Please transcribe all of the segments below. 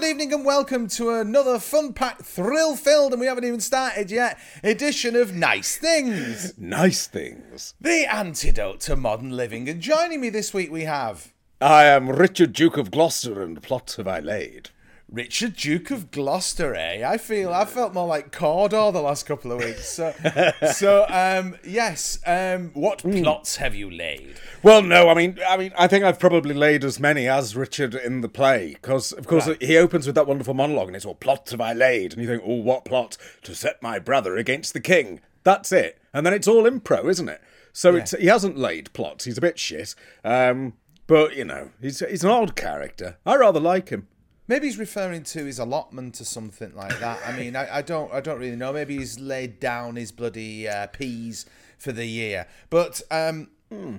good evening, and welcome to another fun packed, thrill filled, and we haven't even started yet, edition of Nice Things, Nice things. the antidote to modern living. And joining me this week, we have I am Richard Duke of Gloucester, and plots have I laid. Richard Duke of Gloucester, eh? I feel I felt more like Cawdor the last couple of weeks. So, so um, yes. Um, what plots have you laid? Well, no, I mean, I mean, I think I've probably laid as many as Richard in the play, because of course Right. he opens with that wonderful monologue, and it's all plots have I laid, and you think, oh, what plot to set my brother against the king? That's it, and then it's all impro, isn't it? So it's he hasn't laid plots. He's a bit shit, um, but you know, he's he's an odd character. I rather like him. Maybe he's referring to his allotment or something like that. I mean, I, I don't, I don't really know. Maybe he's laid down his bloody uh, peas for the year. But um,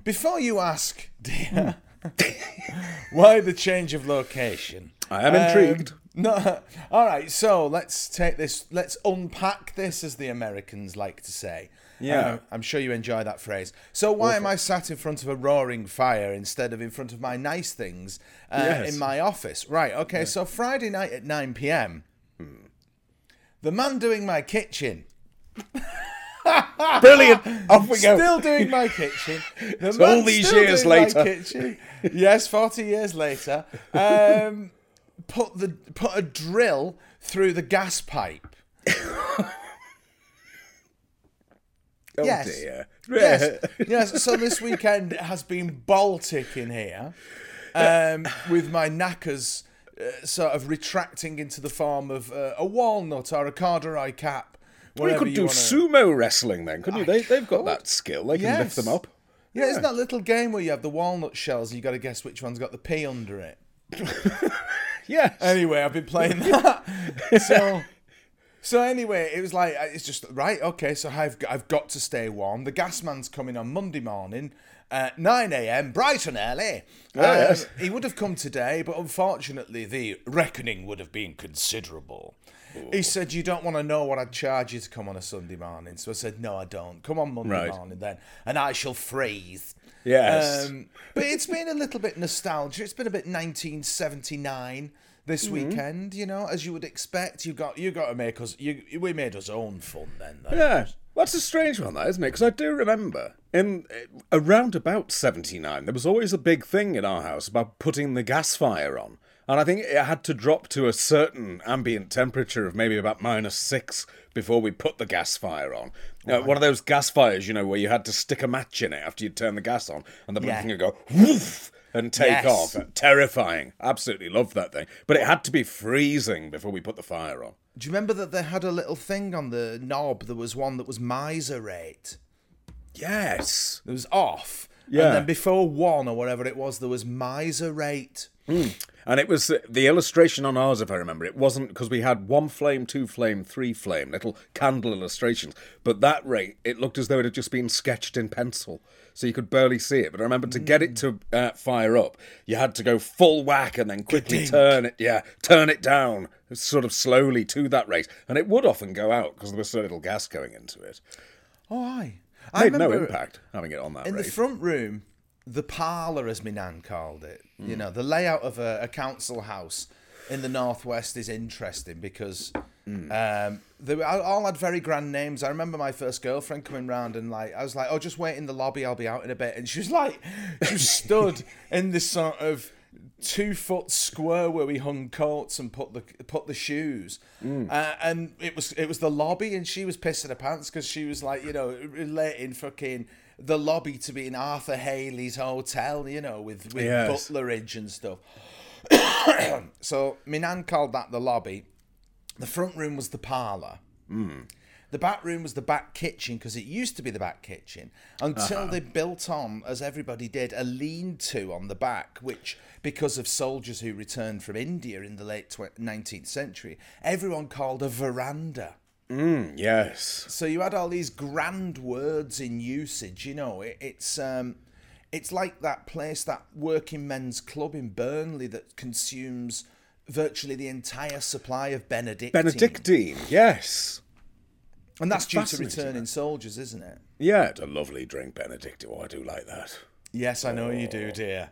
before you ask, dear, why the change of location? I am intrigued. Um, no, all right. So let's take this. Let's unpack this, as the Americans like to say. Yeah. Uh, I'm sure you enjoy that phrase. So why am I sat in front of a roaring fire instead of in front of my nice things uh, Yes. in my office? Right. Okay. So Friday night at 9 p.m. The man doing my kitchen. Brilliant. Off we go. Still doing my kitchen. The all these years later. Yes, forty years later. Um, put the put a drill through the gas pipe. Oh yes. dear. Yes, yes. So this weekend has been Baltic in here, um, with my knackers uh, sort of retracting into the form of uh, a walnut or a corduroy cap. Well, you could do wanna- sumo wrestling then, couldn't you? They, they've got that skill. They can lift them up. Yeah, isn't that little game where you have the walnut shells and you got to guess which one's got the pea under it? Yes. Anyway, I've been playing that. so, so anyway, it was like uh, it's just right. Okay, so I've I've got to stay warm. The gas man's coming on Monday morning at nine a.m. bright and early. Oh, yes. Um, he would have come today, but unfortunately, the reckoning would have been considerable. He said, "You don't want to know what I'd charge you to come on a Sunday morning." So I said, "No, I don't. Come on Monday Right. morning then, and I shall freeze." Yes. Um, but it's been a little bit nostalgia. It's been a bit 1979 this Mm-hmm. weekend, you know, as you would expect. You got you got to make us. You we made us own fun then. though. yeah. That's a strange one, that isn't it? Because I do remember in around about seventy nine, there was always a big thing in our house about putting the gas fire on, and I think it had to drop to a certain ambient temperature of maybe about minus six before we put the gas fire on. Uh, one of those gas fires, you know, where you had to stick a match in it after you'd turn the gas on, and the Yeah. thing would go woof and take Yes. off. Terrifying. Absolutely loved that thing. But it had to be freezing before we put the fire on. Do you remember that they had a little thing on the knob? There was one that was miser rate. Yes. It was off. Yeah. And then before one or whatever it was, there was miser rate. And it was uh, the illustration on ours, if I remember. It wasn't because we had one flame, two flame, three flame, little candle illustrations. But that rate, it looked as though it had just been sketched in pencil, so you could barely see it. But I remember to get it to uh, fire up, you had to go full whack and then quickly Ka-dink. turn it. Yeah, turn it down, sort of slowly to that rate, and it would often go out because there was so little gas going into it. Oh, aye. I Made no impact having it on that in rate. the front room, the parlour, as my nan called it. You know, the layout of a, a council house in the northwest is interesting because um, they were, all had very grand names. I remember my first girlfriend coming round and like I was like, "Oh, just wait in the lobby. I'll be out in a bit." And she was like, she stood in this sort of two foot square where we hung coats and put the put the shoes, uh, and it was it was the lobby, and she was pissing her pants because she was like, you know, relating fucking the lobby to be in Arthur Hailey's hotel, you know, with with Yes. butlerage and stuff. so my nan called that the lobby. The front room was the parlour. Hmm. The back room was the back kitchen because it used to be the back kitchen until uh-huh. they built on, as everybody did, a lean to on the back, which, because of soldiers who returned from India in the late tw- 19th century, everyone called a veranda. Yes. So you had all these grand words in usage, you know. It, it's um, it's like that place, that working men's club in Burnley that consumes virtually the entire supply of Benedictine. Benedictine, yes. And that's due to returning soldiers, isn't it? Yeah, it's a lovely drink, Benedictine. Oh, I do like that. Yes, I know you do, dear.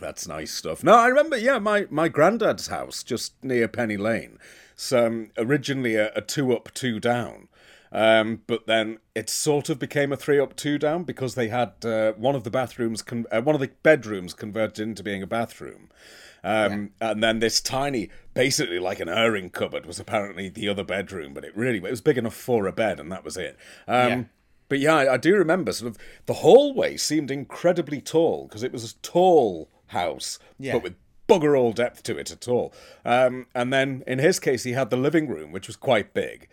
that's nice stuff. No, I remember, yeah, my, my granddad's house just near Penny Lane. So um, originally a, a two up, two down. Um, but then it sort of became a three up, two down because they had uh, one of the bathrooms, con- uh, one of the bedrooms converted into being a bathroom. Um, yeah. And then this tiny, basically like an airing cupboard, was apparently the other bedroom, but it really it was big enough for a bed, and that was it. Um, yeah. But yeah, I, I do remember sort of the hallway seemed incredibly tall because it was a tall house, yeah. but with bugger all depth to it at all. Um, and then in his case, he had the living room, which was quite big.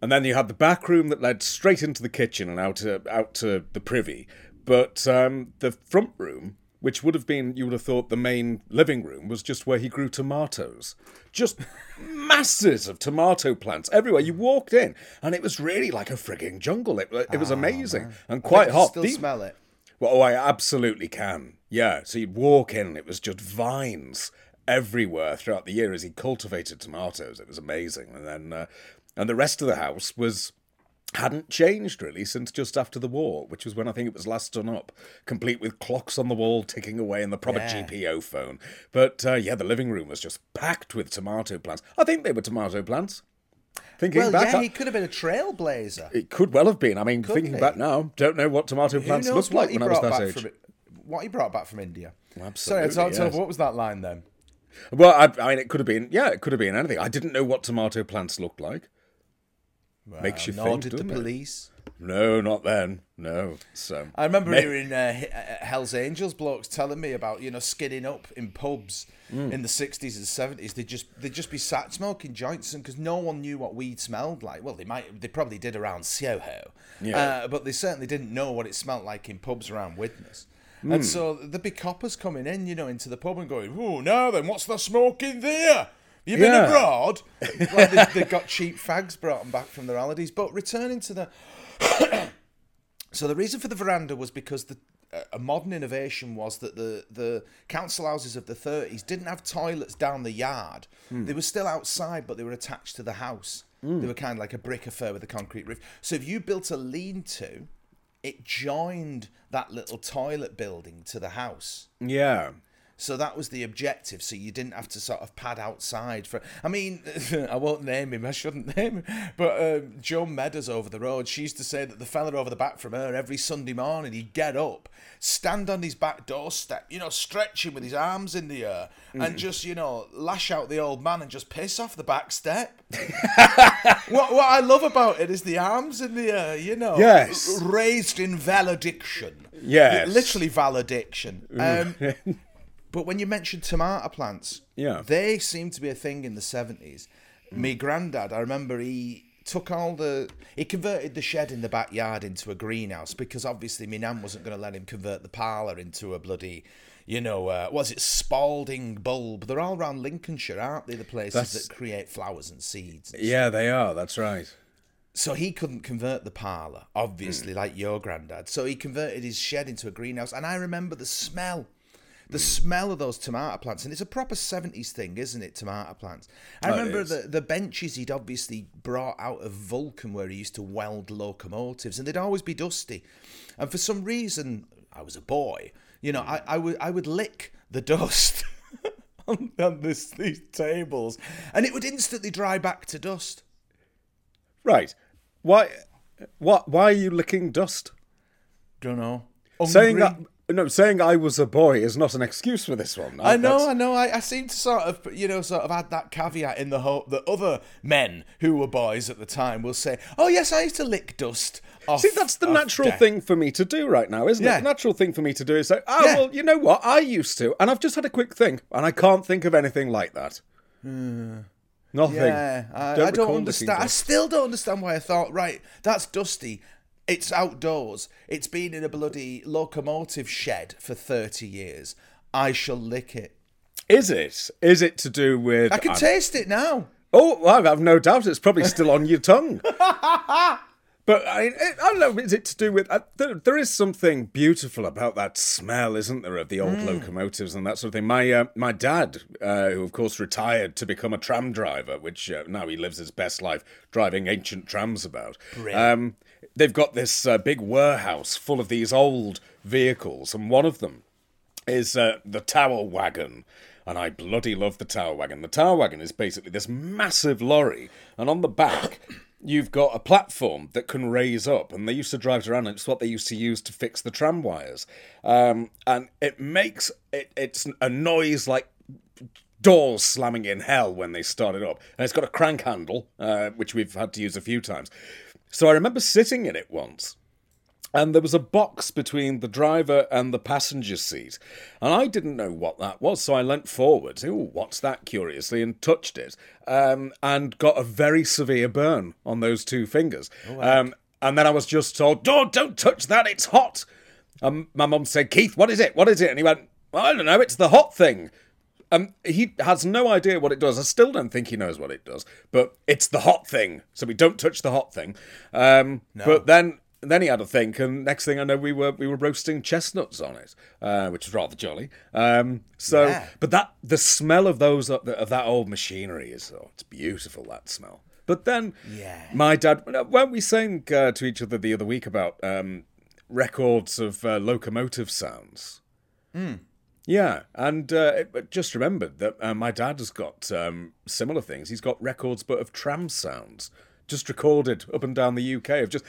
And then you had the back room that led straight into the kitchen and out to, out to the privy. But um, the front room, which would have been, you would have thought, the main living room, was just where he grew tomatoes. Just masses of tomato plants everywhere. You walked in, and it was really like a frigging jungle. It, it was oh, amazing man. and quite hot. Still smell it. Well, oh, I absolutely can. Yeah. So you'd walk in, and it was just vines everywhere throughout the year as he cultivated tomatoes. It was amazing. And then uh, and the rest of the house was hadn't changed really since just after the war, which was when I think it was last done up, complete with clocks on the wall ticking away and the proper yeah. GPO phone. But uh, yeah, the living room was just packed with tomato plants. I think they were tomato plants. Thinking well, back, yeah, he could have been a trailblazer. It could well have been. I mean, could thinking be. back now, don't know what tomato plants looked like when I was that age. From, what he brought back from India. Absolutely. Sorry, yes. what was that line then? Well, I, I mean, it could have been. Yeah, it could have been anything. I didn't know what tomato plants looked like. Well, Makes you nor think. did the police. No, not then. No. So I remember may- hearing uh, uh, Hell's Angels blokes telling me about you know skinning up in pubs mm. in the sixties and seventies. They just they'd just be sat smoking joints, and because no one knew what weed smelled like. Well, they might they probably did around Soho, yeah. Uh, but they certainly didn't know what it smelled like in pubs around Widnes. Mm. And so there'd be coppers coming in, you know, into the pub and going, "Oh, now then, what's the smoking there?" You been yeah. abroad? like they, they, got cheap fags brought them back from their holidays. But returning to the, so the reason for the veranda was because the a modern innovation was that the the council houses of the 30s didn't have toilets down the yard. Mm. They were still outside, but they were attached to the house. Mm. They were kind of like a brick affair with a concrete roof. So if you built a lean-to, it joined that little toilet building to the house. Yeah. So that was the objective. So you didn't have to sort of pad outside for. I mean, I won't name him. I shouldn't name him. But um, Joan Meadows over the road, she used to say that the fella over the back from her every Sunday morning he'd get up, stand on his back doorstep, you know, stretching with his arms in the air, mm. and just you know lash out the old man and just piss off the back step. what what I love about it is the arms in the air, you know, yes, raised in valediction. Yes, literally valediction. Um, but when you mentioned tomato plants, yeah, they seem to be a thing in the seventies. Mm. Me granddad, I remember he took all the he converted the shed in the backyard into a greenhouse because obviously my nan wasn't going to let him convert the parlour into a bloody you know uh, was it Spalding bulb they're all around Lincolnshire aren't they the places that's, that create flowers and seeds and yeah they are that's right so he couldn't convert the parlour obviously mm. like your granddad so he converted his shed into a greenhouse and I remember the smell the mm. smell of those tomato plants, and it's a proper seventies thing, isn't it? Tomato plants. I oh, remember the the benches he'd obviously brought out of Vulcan, where he used to weld locomotives, and they'd always be dusty. And for some reason, I was a boy, you know, I, I would I would lick the dust. on, on this, these tables, and it would instantly dry back to dust. Right? Why? What? Why are you licking dust? Don't know. Saying that no, saying I was a boy is not an excuse for this one. I, I know, That's... I know. I, I seem to sort of, you know, sort of add that caveat in the hope that other men who were boys at the time will say, "Oh yes, I used to lick dust." Off, See, that's the natural death. thing for me to do right now, isn't yeah. it? The natural thing for me to do is say, "Oh yeah. well, you know what? I used to," and I've just had a quick think, and I can't think of anything like that. Hmm. Nothing. Yeah, I don't, I don't understand. I still don't understand why I thought, right, that's dusty. It's outdoors. It's been in a bloody locomotive shed for 30 years. I shall lick it. Is it? Is it to do with. I can I'm... taste it now. Oh, I have no doubt it's probably still on your tongue. But I, I, don't know. Is it to do with? Uh, there, there is something beautiful about that smell, isn't there, of the old mm. locomotives and that sort of thing. My uh, my dad, uh, who of course retired to become a tram driver, which uh, now he lives his best life driving ancient trams about. Um, they've got this uh, big warehouse full of these old vehicles, and one of them is uh, the Tower Wagon. And I bloody love the Tower Wagon. The Tower Wagon is basically this massive lorry, and on the back, you've got a platform that can raise up. And they used to drive it around, and it's what they used to use to fix the tram wires. Um, and it makes it, it's a noise like doors slamming in hell when they start it up. And it's got a crank handle, uh, which we've had to use a few times. So I remember sitting in it once. And there was a box between the driver and the passenger seat. And I didn't know what that was, so I leant forward, ooh, what's that, curiously, and touched it. Um, and got a very severe burn on those two fingers. um, and then I was just told, don't, don't touch that, it's hot. Um, my mum said, Keith, what is it? What is it? And he went, I don't know, it's the hot thing. Um, he has no idea what it does. I still don't think he knows what it does, but it's the hot thing. So we don't touch the hot thing. Um, But then, then he had a think, and next thing I know, we were we were roasting chestnuts on it, uh, which was rather jolly. Um, so, Yeah. but that the smell of those of that old machinery is oh, it's beautiful that smell. But then, Yeah. my dad, weren't we saying uh, to each other the other week about um, records of uh, locomotive sounds? Yeah, and uh, just remembered that uh, my dad has got um, similar things. He's got records, but of tram sounds, just recorded up and down the UK of just,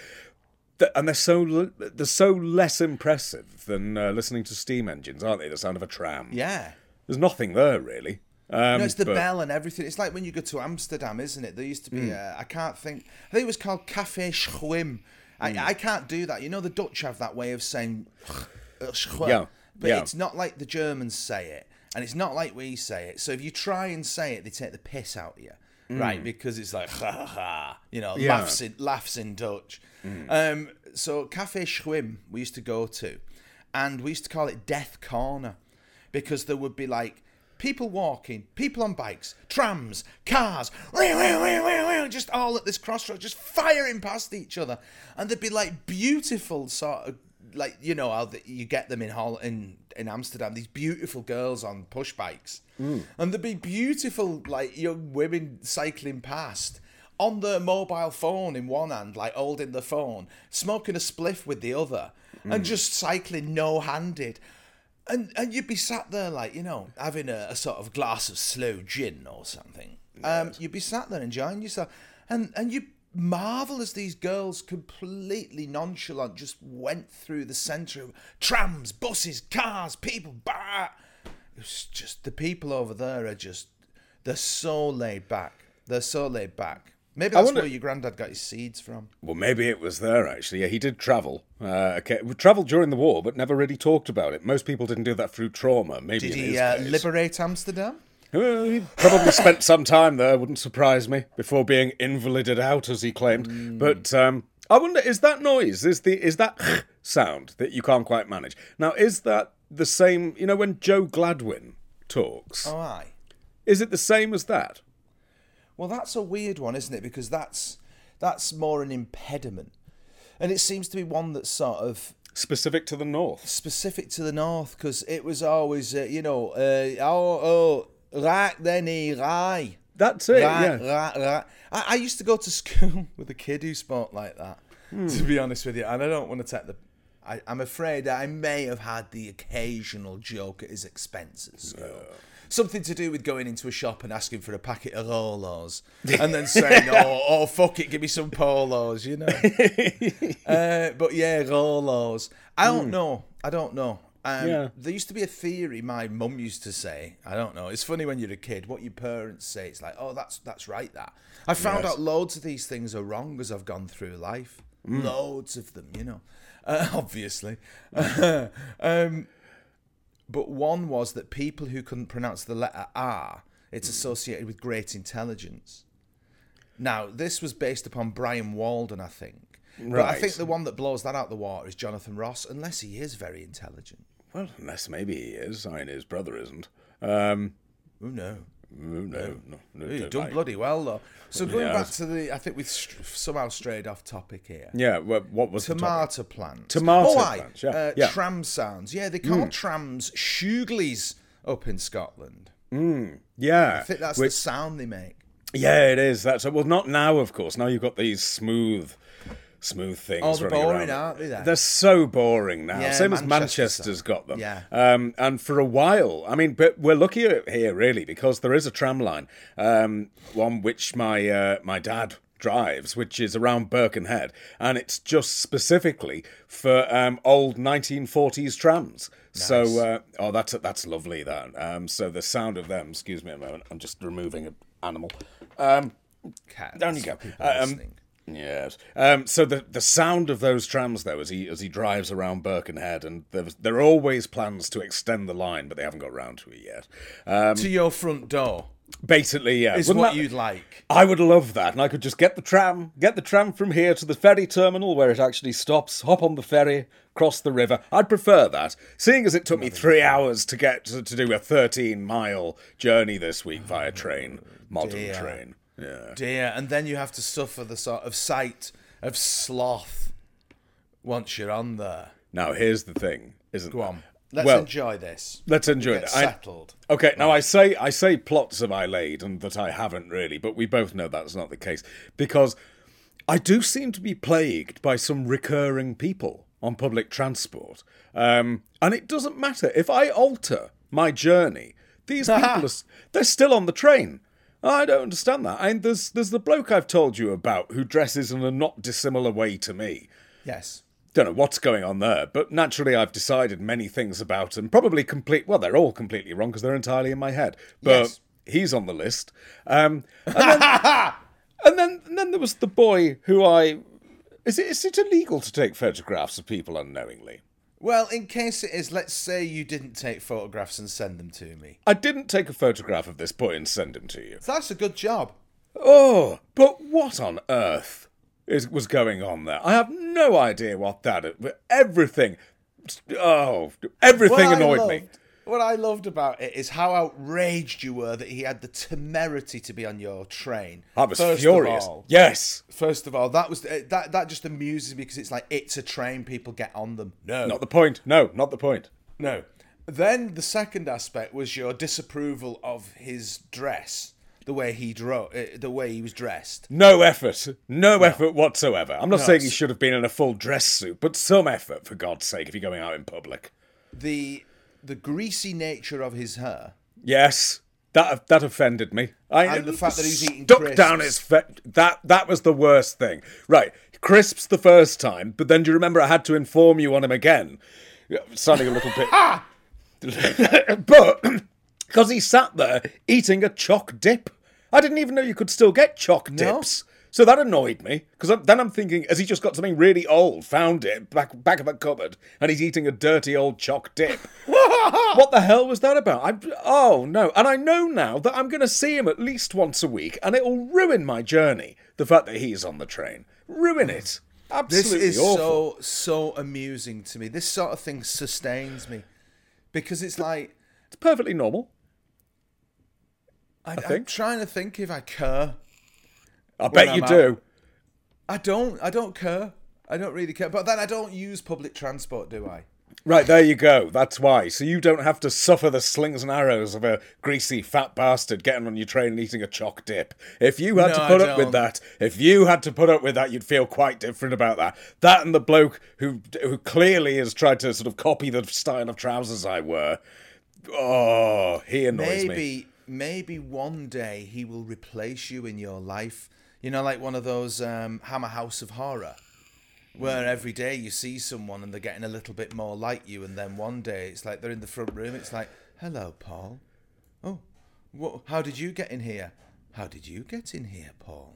and they're so they're so less impressive than uh, listening to steam engines, aren't they? The sound of a tram. Yeah. There's nothing there really. Um, No, it's the but- bell and everything. It's like when you go to Amsterdam, isn't it? There used to be, uh, I can't think, I think it was called Café Schwim. I, Hmm. I can't do that. You know, the Dutch have that way of saying Yeah, but yeah. it's not like the Germans say it, and it's not like we say it. So if you try and say it, they take the piss out of you, right? Because it's like, ha ha ha, you know. Yeah. Laughs, in, laughs in Dutch. Um, so Café Schwim we used to go to, and we used to call it Death Corner because there would be like people walking, people on bikes, trams, cars, just all at this crossroads, just firing past each other, and there'd be like beautiful sort of like you know how the, you get them in Holland in in Amsterdam, these beautiful girls on push bikes, and there'd be beautiful like young women cycling past. On their mobile phone in one hand, like holding the phone, smoking a spliff with the other, and just cycling no handed and and you'd be sat there like you know having a, a sort of glass of slow gin or something. Um, you'd be sat there enjoying yourself, and and you marvel as these girls completely nonchalant just went through the centre of trams, buses, cars, people. Bah! It was just the people over there are just they're so laid back. They're so laid back. Maybe that's wonder- where your granddad got his seeds from. Well, maybe it was there actually. Yeah, he did travel. Uh, okay, travelled during the war, but never really talked about it. Most people didn't do that through trauma. Maybe Did in he his uh, case. liberate Amsterdam? Well, he probably spent some time there, wouldn't surprise me, before being invalided out, as he claimed. But um, I wonder, is that noise, is the is that sound that you can't quite manage? Now, is that the same? You know, when Joe Gladwin talks, Oh, aye. is it the same as that? Well, that's a weird one, isn't it? Because that's that's more an impediment, and it seems to be one that's sort of Specific to the north. specific to the north. Because it was always, uh, you know, uh, oh, oh, right then, he right, That's it. right, yeah. right, right. I, I used to go to school with a kid who spoke like that. Hmm. To be honest with you, and I don't want to take the. I, I'm afraid I may have had the occasional joke at his expense at school. Something to do with going into a shop and asking for a packet of Rolos and then saying, oh, oh, fuck it, give me some Polos, you know. uh, but yeah, Rolos. I don't know. I don't know. Um, Yeah. There used to be a theory my mum used to say. I don't know. It's funny when you're a kid, what your parents say. It's like, oh, that's that's right. That I found Yes. out loads of these things are wrong as I've gone through life. Loads of them, you know. Uh, obviously. um, but one was that people who couldn't pronounce the letter R, it's associated with great intelligence. Now, this was based upon Brian Walden, I think. But I think the one that blows that out the water is Jonathan Ross, unless he is very intelligent. Well, unless maybe he is. I mean, his brother isn't. Um, Oh no. no, no, no. no done like- bloody well though. So going Yeah, back was- to the, I think we've str- somehow strayed off topic here. Yeah, well, what was? Tomato plants. Tomato oh, plants, yeah, Uh, yeah. Tram sounds. Yeah, they call trams shuglies up in Scotland. Yeah, I think that's which- the sound they make. Yeah, it is. That's well, not now, of course. Now you've got these smooth smooth things. Oh, they're running boring, around. aren't they, then? They're so boring now. Yeah, Same as Manchester's Manchester's got them. Yeah. Um, and for a while, I mean, but we're lucky here really because there is a tram line, um, one which my uh, my dad drives, which is around Birkenhead, and it's just specifically for um, old 1940s trams. So, uh, oh, that's that's lovely. That um, so the sound of them. Excuse me a moment. I'm just removing an animal. Um, Cats down you go. Um. Yes. Um, so the the sound of those trams, though, as he as he drives around Birkenhead, and there, there are always plans to extend the line, but they haven't got round to it yet. Um, to your front door basically, yeah. is Wouldn't what that- you'd like. I would love that, and I could just get the tram, get the tram from here to the ferry terminal where it actually stops, hop on the ferry, cross the river. I'd prefer that, seeing as it took me three hours to get to, to do a 13 mile journey this week via train, modern dear. train. Yeah. Dear, and then you have to suffer the sort of sight of sloth once you're on there. Now here's the thing, isn't Go on. Let's well, enjoy this. let's enjoy it. I- settled. Okay, now I say I say plots have I laid and that I haven't really, but we both know that's not the case because I do seem to be plagued by some recurring people on public transport, um, and it doesn't matter if I alter my journey. These people are, they're still on the train. I don't understand that. And there's there's the bloke I've told you about who dresses in a not dissimilar way to me Yes. don't know what's going on there, but naturally I've decided many things about him. Probably complete. Well, they're all completely wrong because they're entirely in my head. But Yes. he's on the list. Um, and, then, and then and then there was the boy who I. Is it is it illegal to take photographs of people unknowingly? Well, in case it is, let's say you didn't take photographs and send them to me. I didn't take a photograph of this boy and send him to you. That's a good job. Oh, but what on earth is was going on there? I have no idea what that. Everything, oh, everything What I annoyed loved- me. What I loved about it is how outraged you were that he had the temerity to be on your train. I was First furious. all- yes, First of all, that was uh, that. That just amuses me because it's like it's a train. People get on them. No, not the point. No, not the point. no. Then the second aspect was your disapproval of his dress, the way he drew, uh, the way he was dressed. No effort. No, effort whatsoever. I'm not saying he should have been in a full dress suit, but some effort, for God's sake, if you're going out in public. The the greasy nature of his hair. Yes, that that offended me. I, And the fact that he's eating stuck crisps. down his fe- that that was the worst thing. Right, crisps the first time, but then do you remember I had to inform you on him again? Sounding a little bit, ah! but because he sat there eating a choc dip. I didn't even know you could still get No. dips. So that annoyed me because then I'm thinking, has he just got something really old, found it back back of a cupboard, and he's eating a dirty old choc dip? what the hell was that about? I oh no, and I know now that I'm going to see him at least once a week, and it'll ruin my journey. The fact that he's on the train, ruin it. Absolutely This is awful. so so amusing to me. This sort of thing sustains me because it's like It's perfectly normal. I, I'm think. trying to think if I care. I bet you out. do. I don't. I don't care. I don't really care. But then I don't use public transport, do I? Right, there you go. That's why. So you don't have to suffer the slings and arrows of a greasy fat bastard getting on your train and eating a choc dip. If you had No, to I put up with that, if you had to put up with that, you'd feel quite different about that. That and the bloke who who clearly has tried to sort of copy the style of trousers I wear. Oh, he annoys me. Maybe, maybe one day he will replace you in your life. You know, like one of those um, Hammer House of Horror, where every day you see someone and they're getting a little bit more like you, and then one day it's like they're in the front room. It's like, "Hello, Paul. Oh, what? How did you get in here? How did you get in here, Paul?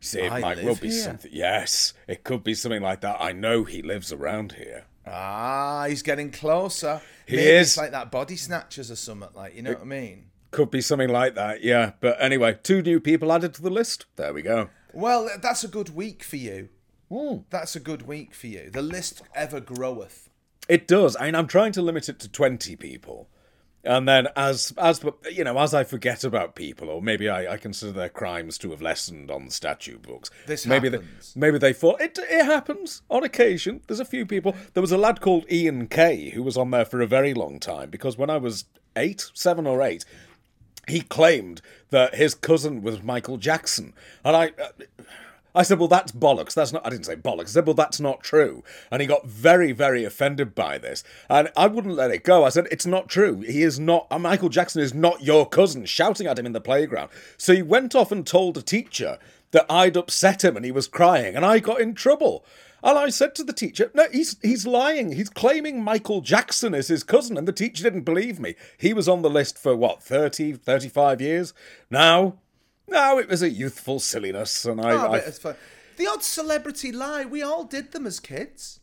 See, it I might well be here. something. Yes, it could be something like that. I know he lives around here. Ah, he's getting closer. He Maybe is. It's like that body snatchers or something. Like you know what I mean? Could be something like that, yeah. But anyway, two new people added to the list. There we go. Well, that's a good week for you. Hmm. That's a good week for you. The list ever groweth. It does. I mean, I'm trying to limit it to 20 people. And then as as you know, as I forget about people, or maybe I, I consider their crimes to have lessened on the statute books. This maybe happens. They, maybe they fall. It it happens on occasion. There's a few people. There was a lad called Ian Kay who was on there for a very long time because when I was eight, seven or eight, he claimed that his cousin was Michael Jackson, and I. Uh, I said, well, that's bollocks. That's not, I didn't say bollocks. I said, well, that's not true. And he got very, very offended by this. And I wouldn't let it go. I said, it's not true. He is not, uh, Michael Jackson is not your cousin, shouting at him in the playground. So he went off and told a teacher that I'd upset him and he was crying. And I got in trouble. And I said to the teacher, no, he's, he's lying. He's claiming Michael Jackson is his cousin. And the teacher didn't believe me. He was on the list for what, 30, 35 years? Now, now it was a youthful silliness. And I, Oh, I it's fun. The odd celebrity lie, we all did them as kids.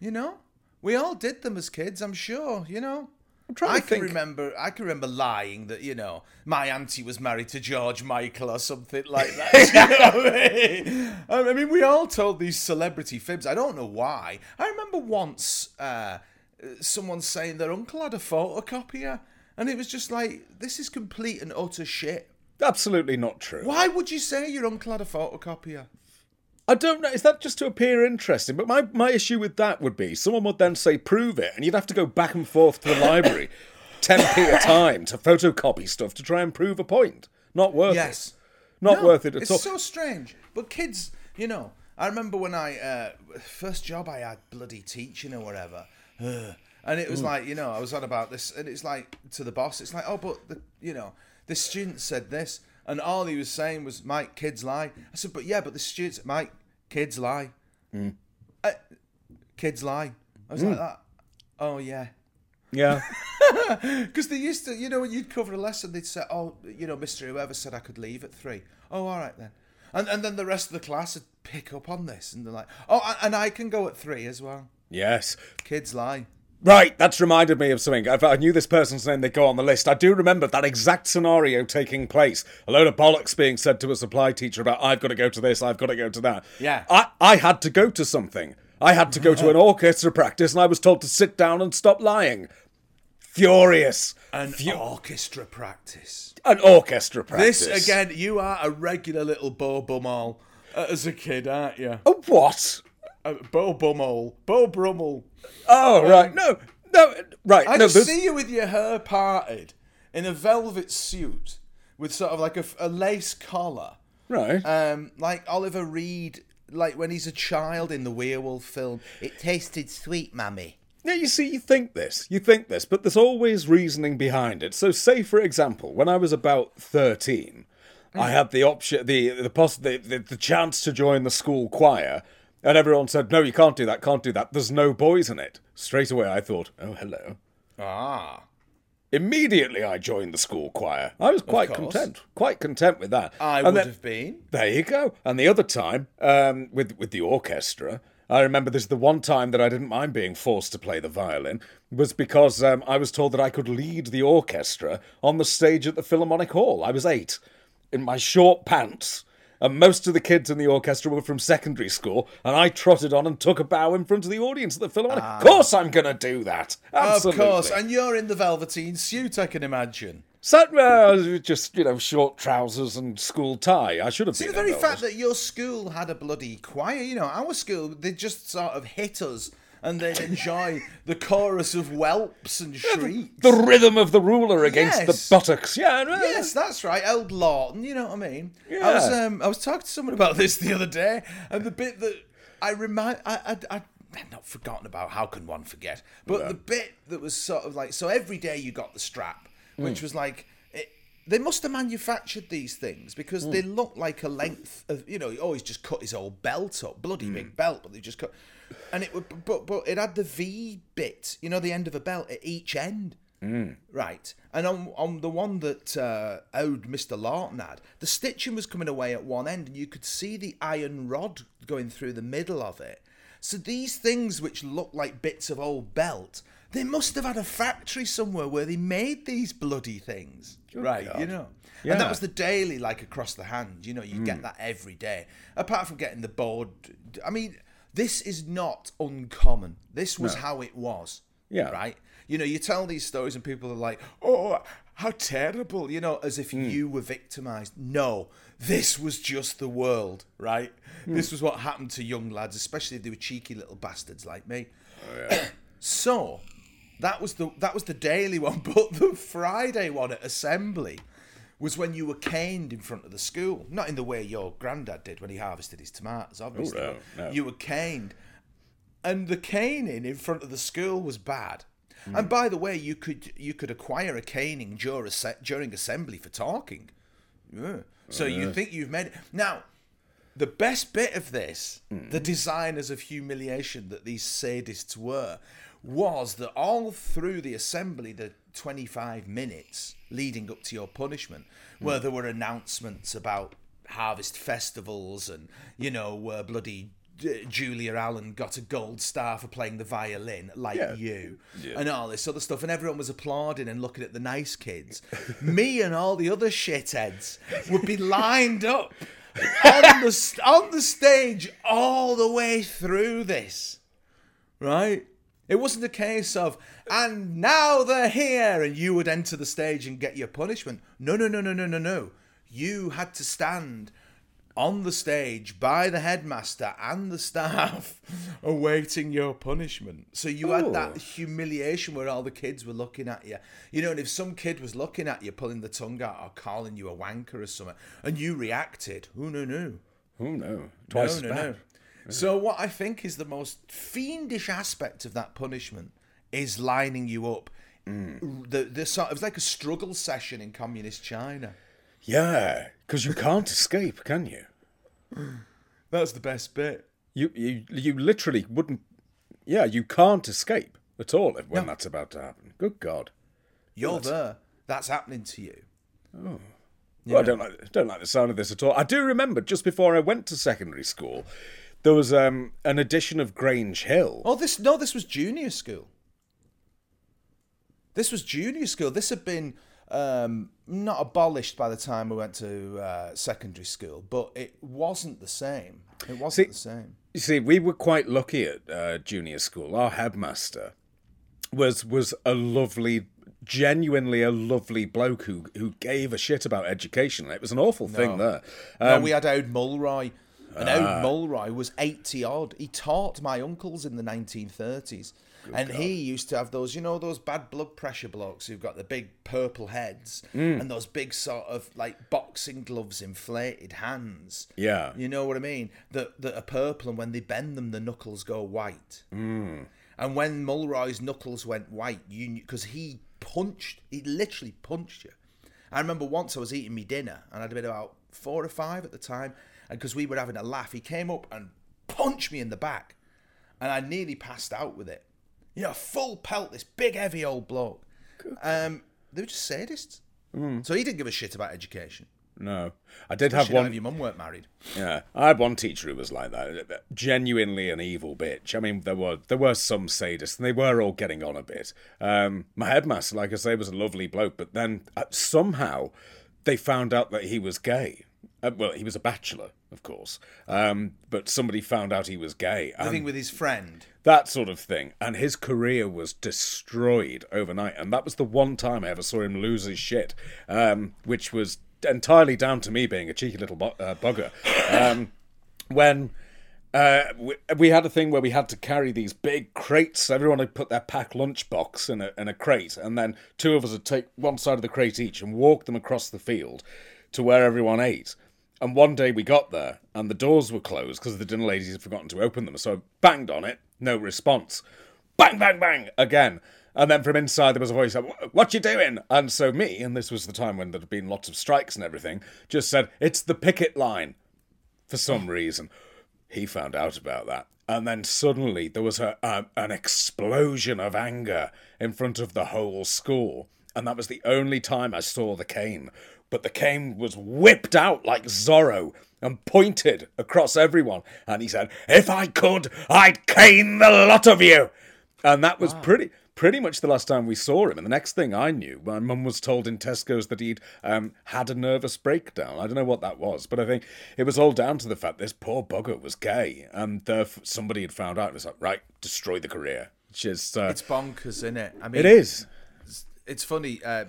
You know? We all did them as kids, I'm sure, you know. I'm trying I to can think. remember I can remember lying that, you know, my auntie was married to George Michael or something like that. you know what I mean? I mean, we all told these celebrity fibs. I don't know why. I remember once uh, someone saying their uncle had a photocopier, and it was just like, this is complete and utter shit. Absolutely not true. Why would you say your uncle had a photocopier? I don't know. Is that just to appear interesting? But my, my issue with that would be someone would then say, prove it, and you'd have to go back and forth to the library 10p a time to photocopy stuff to try and prove a point. Not worth it. Yes. it. Not No, worth it at it's all. It's so strange. But kids, you know, I remember when I uh, first job I had bloody teaching or whatever, and it was Hmm. like you know I was on about this, and it's like to the boss, it's like oh, but the you know the student said this, and all he was saying was Mike, kids lie. I said, but yeah, but the students, Mike, kids lie, Hmm. uh, kids lie. I was like that. Oh yeah. yeah. Because they used to, you know, when you'd cover a lesson, they'd say, "Oh, you know, Mister Whoever said I could leave at three. Oh, all right then." And and then the rest of the class would pick up on this, and they're like, "Oh, and I can go at three as well." Yes. Kids lie. Right, that's reminded me of something. If I knew this person's name, they'd go on the list. I do remember that exact scenario taking place. A load of bollocks being said to a supply teacher about, I've got to go to this, I've got to go to that. Yeah. I, I had to go to something. I had to go to an orchestra practice and I was told to sit down and stop lying. Furious. An Fu- orchestra practice. an orchestra practice. This again, you are a regular little Bo Bumhole uh, as a kid, aren't you? A what? Uh, Bo Bumhole, Beau Brummell. Oh, right. No, no, right. Um, I no, just see you with your hair parted in a velvet suit with sort of like a, a lace collar. Right. um, like Oliver Reed, like when he's a child in the Werewolf film. It tasted sweet, mummy. Now, you see, you think this, you think this, but there's always reasoning behind it. So, say, for example, when I was about 13, I had the option, the the, poss- the, the the chance to join the school choir, and everyone said, no, you can't do that, can't do that. There's no boys in it. Straight away, I thought, oh, hello. Ah, Immediately, I joined the school choir. I was quite content, quite content with that. I And would then- have been. there you go. And the other time, um, with with the orchestra, I remember this. The one time that I didn't mind being forced to play the violin was because um, I was told that I could lead the orchestra on the stage at the Philharmonic Hall. I was eight, in my short pants. And most of the kids in the orchestra were from secondary school, and I trotted on and took a bow in front of the audience at the Philharmonic. Of course, I'm going to do that. Absolutely. Of course, and you're in the velveteen suit, I can imagine. So, uh, just you know, short trousers and school tie. I should have See, the very fact that your school had a bloody choir, you know, our school, they just sort of hit us and they'd enjoy the chorus of whelps and shrieks. the rhythm of the ruler against Yes. the buttocks. Yeah, Yes, that's right, Old Lawton. You know what I mean? Yeah. I was um, I was talking to someone about this the other day, and the bit that I remind I I. I I've not forgotten about how can one forget but the bit that was sort of like so every day you got the strap which mm. was like it, they must have manufactured these things because mm. they look like a length of you know he always just cut his old belt up bloody big mm. belt but they just cut and it would but but it had the V bit you know the end of a belt at each end Right. And on on the one that uh, owed Mr. Lawton had, the stitching was coming away at one end and you could see the iron rod going through the middle of it. So these things which look like bits of old belt, they must have had a factory somewhere where they made these bloody things. right, you know. And that was the daily like across the hand, you know, you get that every day. Apart from getting the board I mean, this is not uncommon. This was how it was. Yeah. Right? You know, you tell these stories and people are like, oh, how terrible, you know, as if Hmm. you were victimized. No, this was just the world, right? Hmm. This was what happened to young lads, especially if they were cheeky little bastards like me. Oh, so, that was the that was the daily one, but the Friday one at assembly was when you were caned in front of the school. Not in the way your granddad did when he harvested his tomatoes, obviously. no, no. You were caned. And the caning in front of the school was bad. Hmm. And by the way, you could you could acquire a caning during, during assembly for talking. Yeah. So you think you've made it. Now, the best bit of this, the designers of humiliation that these sadists were, was that all through the assembly, the 25 minutes leading up to your punishment, where there were announcements about harvest festivals and, you know, uh, bloody Julia Allen got a gold star for playing the violin, like Yeah. you, Yeah. and all this other stuff, and everyone was applauding and looking at the nice kids. Me and all the other shitheads would be lined up on the on the stage all the way through this, right? It wasn't a case of and now they're here and you would enter the stage and get your punishment. No, no, no, no, no, no, no. You had to stand on the stage by the headmaster and the staff awaiting your punishment. So you had that Oh. humiliation where all the kids were looking at you. You know, and if some kid was looking at you, pulling the tongue out or calling you a wanker or something, and you reacted, oh, no, no. Oh no, twice no, as no, bad. no. So what I think is the most fiendish aspect of that punishment is lining you up. Mm. The the sort of like a struggle session in communist China. Yeah, because you can't escape, can you? That's the best bit. You you you literally wouldn't. Yeah, you can't escape at all when No. that's about to happen. Good God. You're there. That's happening to you. Well, I don't like don't like the sound of this at all. I do remember just before I went to secondary school, there was um, an edition of Grange Hill. Oh, this no, this was junior school. This was junior school. This had been um, not abolished by the time we went to uh, secondary school, but it wasn't the same. It wasn't See- the same. You see, we were quite lucky at uh, junior school. Our headmaster was was a lovely, genuinely a lovely bloke who who gave a shit about education. It was an awful thing there. no, Um, we had Ode Mulroy, and Ode Mulroy was eighty odd. He taught my uncles in the nineteen thirties, and he used to have those, you know, those bad blood pressure blokes who've got the big purple heads and those big sort of like boxing gloves, inflated hands. yeah, You know what I mean? That that are purple, and when they bend them, the knuckles go white. Mm. And when Mulroy's knuckles went white, you because he punched, he literally punched you. I remember once I was eating me dinner, and I'd been about four or five at the time, and because we were having a laugh, he came up and punched me in the back, and I nearly passed out with it. You know, full pelt, this big heavy old bloke. Um, they were just sadists. So he didn't give a shit about education. no, I did have one. if your mum weren't married. Yeah, I had one teacher who was like that, genuinely an evil bitch. I mean, there were there were some sadists, and they were all getting on a bit. Um, my headmaster, like I say, was a lovely bloke, but then uh, somehow they found out that he was gay. Uh, well, he was a bachelor, of course, um, but somebody found out he was gay, Living with his friend. that sort of thing, and his career was destroyed overnight. And that was the one time I ever saw him lose his shit, um, which was entirely down to me being a cheeky little bu- uh, bugger. Um, when uh, we, we had a thing where we had to carry these big crates. Everyone had put their pack lunch box in a, in a crate, and then two of us would take one side of the crate each and walk them across the field to where everyone ate. And one day we got there, and the doors were closed because the dinner ladies had forgotten to open them. So I banged on it, no response. Bang, bang, bang again. And then from inside there was a voice, "What you doing?" And so me, and this was the time when there had been lots of strikes and everything, just said, "It's the picket line." For some reason, he found out about that, and then suddenly there was a, a an explosion of anger in front of the whole school, and that was the only time I saw the cane. But the cane was whipped out like Zorro and pointed across everyone, and he said, "If I could, I'd cane the lot of you." And that was pretty pretty much the last time we saw him. And the next thing I knew, my mum was told in Tesco's that he'd um, had a nervous breakdown. I don't know what that was, but I think it was all down to the fact this poor bugger was gay, and uh, somebody had found out. and was like, right, destroy the career. Which is uh, It's bonkers, isn't it? I mean, it is. It's funny. Uh,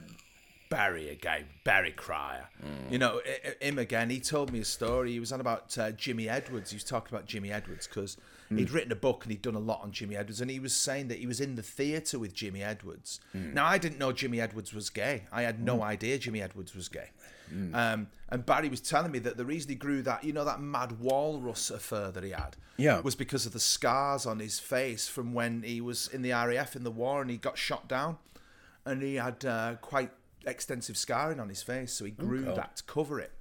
Barry again, Barry Cryer. You know, him again. He told me a story. He was on about uh, Jimmy Edwards. He was talking about Jimmy Edwards because he'd written a book and he'd done a lot on Jimmy Edwards. And he was saying that he was in the theatre with Jimmy Edwards. Now, I didn't know Jimmy Edwards was gay. I had no idea Jimmy Edwards was gay. Um, and Barry was telling me that the reason he grew that, you know, that mad walrus affair that he had, Yeah. was because of the scars on his face from when he was in the RAF in the war and he got shot down, and he had uh, quite extensive scarring on his face, so he grew that to cover it.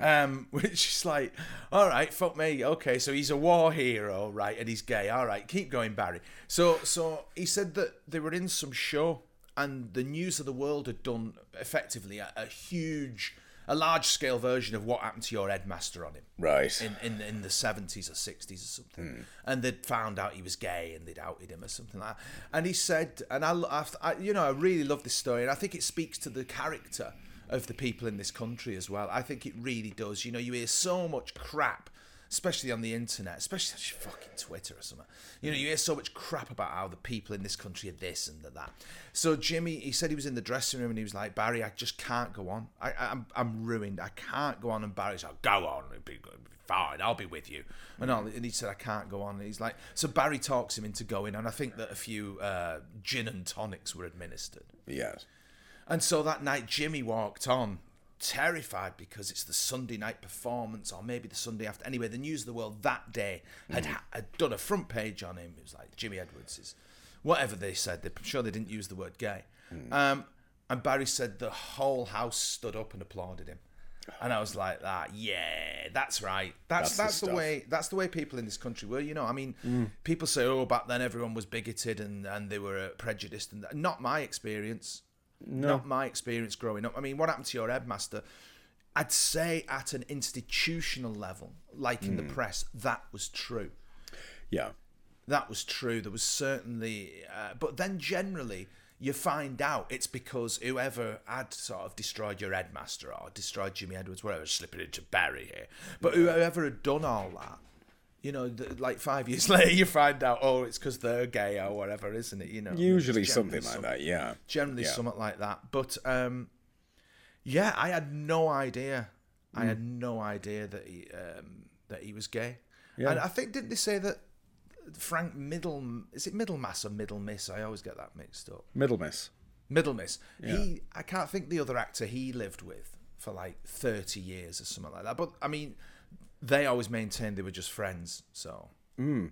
Um, which is like, all right, fuck me, okay, so he's a war hero, right, and he's gay. All right, keep going, Barry. So, so he said that they were in some show, and the News of the World had done effectively a, a huge, a large scale version of what happened to your headmaster on him Right. in, in in the seventies or sixties or something, hmm. and they'd found out he was gay and they'd outed him or something like that. And he said, and I, I, I- you know, I really love this story, and I think it speaks to the character of the people in this country as well. I think it really does. You know, you hear so much crap. Especially on the internet, especially on fucking Twitter or something. You know, you hear so much crap about how the people in this country are this and that. So Jimmy, he said he was in the dressing room and he was like, Barry, I just can't go on. I, I'm, I'm ruined. I can't go on. And Barry's like, go on. It'll be good. Fine, I'll be with you. And all, and he said, I can't go on. And he's like, so Barry talks him into going, and I think that a few uh, gin and tonics were administered. Yes. And so that night, Jimmy walked on, terrified because it's the Sunday night performance, or maybe the Sunday after. Anyway, the News of the World that day had, had done a front page on him. It was like Jimmy Edwards is whatever they said. They're sure they didn't use the word gay. Um, and Barry said the whole house stood up and applauded him. And I was like, "That, yeah, that's right. That's That's the that's, the, stuff. way. That's the way people in this country were. You know, I mean, people say, "Oh, back then everyone was bigoted and and they were uh, prejudiced." And not my experience. Not my experience growing up. I mean, what happened to your headmaster? I'd say at an institutional level, like in the press, that was true. Yeah. That was true. There was certainly, uh, but then generally, you find out it's because whoever had sort of destroyed your headmaster or destroyed Jimmy Edwards, whatever, slipping into Barry here, but whoever had done all that, you know, th- like five years later, you find out, oh, it's because they're gay or whatever, isn't it? You know, Usually something like some- that. Yeah. generally Yeah. something like that. But um, yeah, I had no idea. I Hmm. had no idea that he um, that he was gay. Yeah. And I think didn't they say that Frank Middle is it Middlemass or Middle Miss? I always get that mixed up. Middle miss. Middle Miss. He I can't think the other actor he lived with for like thirty years or something like that. But I mean, they always maintained they were just friends. So. Who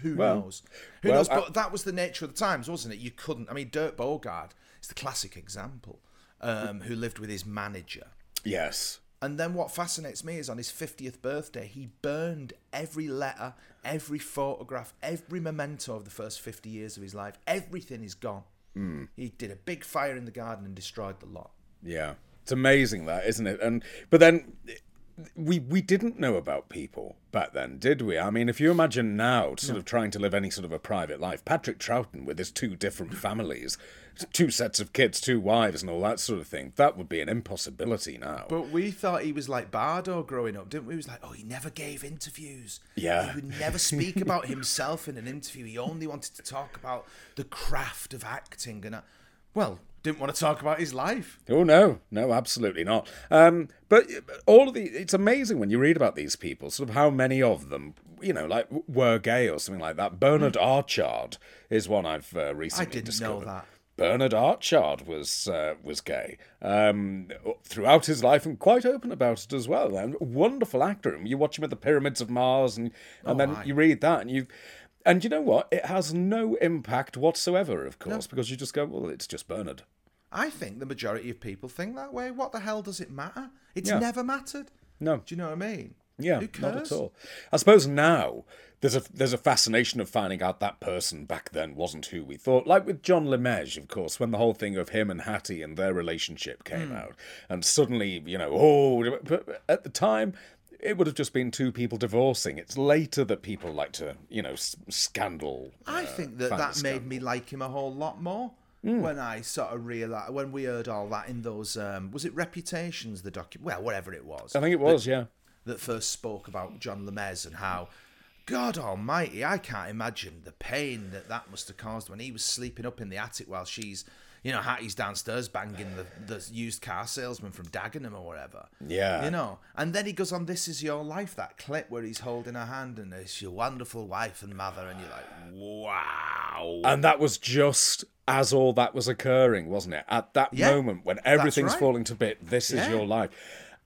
Hmm. Well- knows? Who well, knows? I- But that was the nature of the times, wasn't it? You couldn't. I mean, Dirk Bogarde is the classic example, um, who lived with his manager. Yes. And then what fascinates me is on his 50th birthday, he burned every letter, every photograph, every memento of the first 50 years of his life. Everything is gone. Hmm. He did a big fire in the garden and destroyed the lot. Yeah, it's amazing that, isn't it? And but then we we didn't know about people back then, did we? I mean, if you imagine now, sort of trying to live any sort of a private life, Patrick Troughton with his two different families, two sets of kids, two wives, and all that sort of thing, that would be an impossibility now. But we thought he was like Bardo growing up, didn't we? He was like, oh, he never gave interviews. Yeah. He would never speak about himself in an interview. He only wanted to talk about the craft of acting. And, I, well, didn't want to talk about his life. Oh no, no, absolutely not. Um, but all of the it's amazing when you read about these people, sort of how many of them, you know, like were gay or something like that. Bernard Archard is one I've uh, recently Hmm. didn't know discovered. that. Bernard Archard was uh, was gay um, throughout his life and quite open about it as well. And wonderful actor. You watch him at the Pyramids of Mars, and and then Oh, aye. you read that, and you. And you know what? It has no impact whatsoever, of course, because you just go, well, it's just Bernard. I think the majority of people think that way. What the hell does it matter? It's Yeah. never mattered. No. Do you know what I mean? Yeah, not at all. I suppose now there's a there's a fascination of finding out that person back then wasn't who we thought. Like with John Lemage, of course, when the whole thing of him and Hattie and their relationship came Hmm. out, and suddenly you know, oh, but at the time. It would have just been two people divorcing. It's later that people like to, you know, scandal. I uh, think that that made scandal. me like him a whole lot more Hmm. when I sort of realized when we heard all that in those um, was it Reputations the docu well whatever it was I think it was, yeah. that first spoke about John Lemez and how God Almighty I can't imagine the pain that that must have caused when he was sleeping up in the attic while she's you know, Hattie's downstairs banging the, the used car salesman from Dagenham or whatever. Yeah. You know, and then he goes on This Is Your Life, that clip where he's holding her hand and it's your wonderful wife and mother, and you're like, wow. And that was just as all that was occurring, wasn't it? At that Yeah, moment when everything's right. falling to bit, this is your life.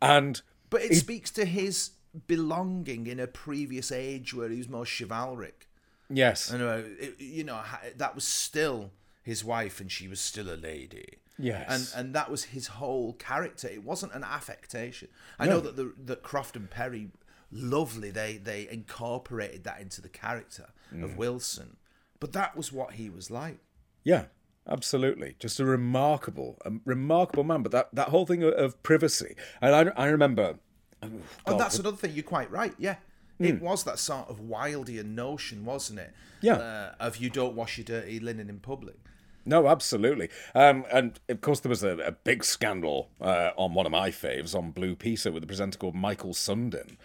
And But it speaks to his belonging in a previous age where he was more chivalric. yes, And uh, it, you know that was still his wife, and she was still a lady. Yes. and and that was his whole character. It wasn't an affectation. I know that the that Croft and Perry, lovely. They they incorporated that into the character Mm. of Wilson, but that was what he was like. Yeah, absolutely. Just a remarkable, a remarkable man. But that, that whole thing of, privacy, and I, I remember. oh, And that's another thing. You're quite right. Yeah. It was that sort of Wildean notion, wasn't it? Yeah. Uh, of you don't wash your dirty linen in public. No, absolutely. Um, and of course, there was a, a big scandal uh, on one of my faves on Blue Peter with a presenter called Michael Sundin,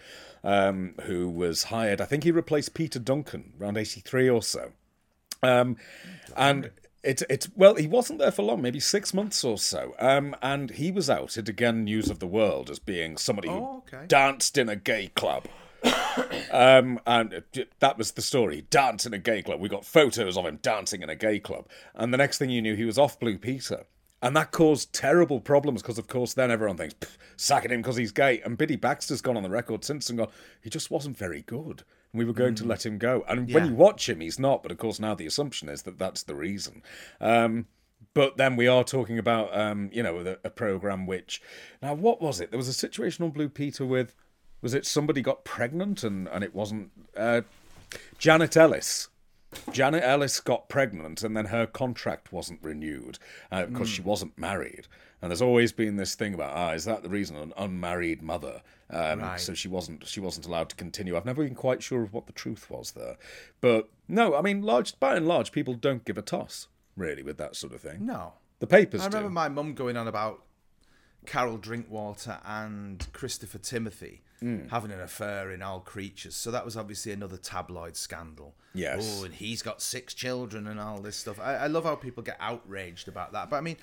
um, who was hired. I think he replaced Peter Duncan around '83 or so. Um, and it's it's well, he wasn't there for long, maybe six months or so. Um, and he was outed again, news of the world as being somebody who Oh, okay. danced in a gay club. Um, and that was the story. Dance in a gay club. We got photos of him dancing in a gay club. And the next thing you knew, he was off Blue Peter. And that caused terrible problems because, of course, then everyone thinks, sacking him because he's gay. And Biddy Baxter's gone on the record since and gone, he just wasn't very good. And we were going to let him go. And when you watch him, he's not. But of course, now the assumption is that that's the reason. Um, but then we are talking about, um, you know, a, a program which. Now, what was it? There was a situation on Blue Peter with. Was it somebody got pregnant and, and it wasn't. Uh, Janet Ellis. Janet Ellis got pregnant and then her contract wasn't renewed uh, because she wasn't married. And there's always been this thing about, ah, is that the reason an unmarried mother? Um, Right. So she wasn't she wasn't allowed to continue. I've never been quite sure of what the truth was there, but no, I mean, large by and large, people don't give a toss really with that sort of thing. No. The papers I remember do. my mum going on about Carol Drinkwater and Christopher Timothy Hmm. having an affair in All Creatures. So that was obviously another tabloid scandal. Yes. Oh, and he's got six children and all this stuff. I, I love how people get outraged about that. But I mean,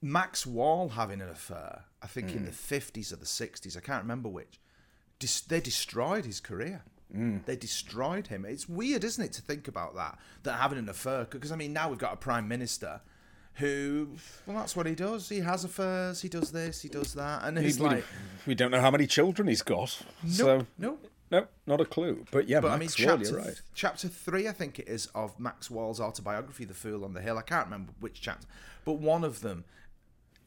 Max Wall having an affair, I think Hmm. in the 50s or the 60s, I can't remember which, dis- they destroyed his career. Hmm. They destroyed him. It's weird, isn't it, to think about that? That having an affair, because I mean, now we've got a prime minister who, well, that's what he does. He has affairs. He does this. He does that, and it's we, like, we don't know how many children he's got. so no. no, not a clue. But yeah, But I mean, Max Wall, chapter, you're right. chapter three, I think it is, of Max Wall's autobiography, The Fool on the Hill. I can't remember which chapter, but one of them,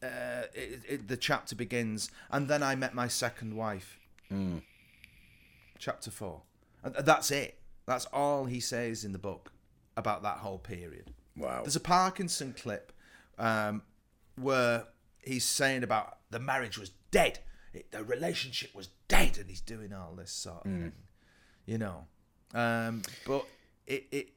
uh, it, it, the chapter begins, and then I met my second wife. Hmm. Chapter four. And that's it. That's all he says in the book about that whole period. Wow. There's a Parkinson clip um, where he's saying about the marriage was dead, it, the relationship was dead, and he's doing all this sort of thing, you know. Um, but it, it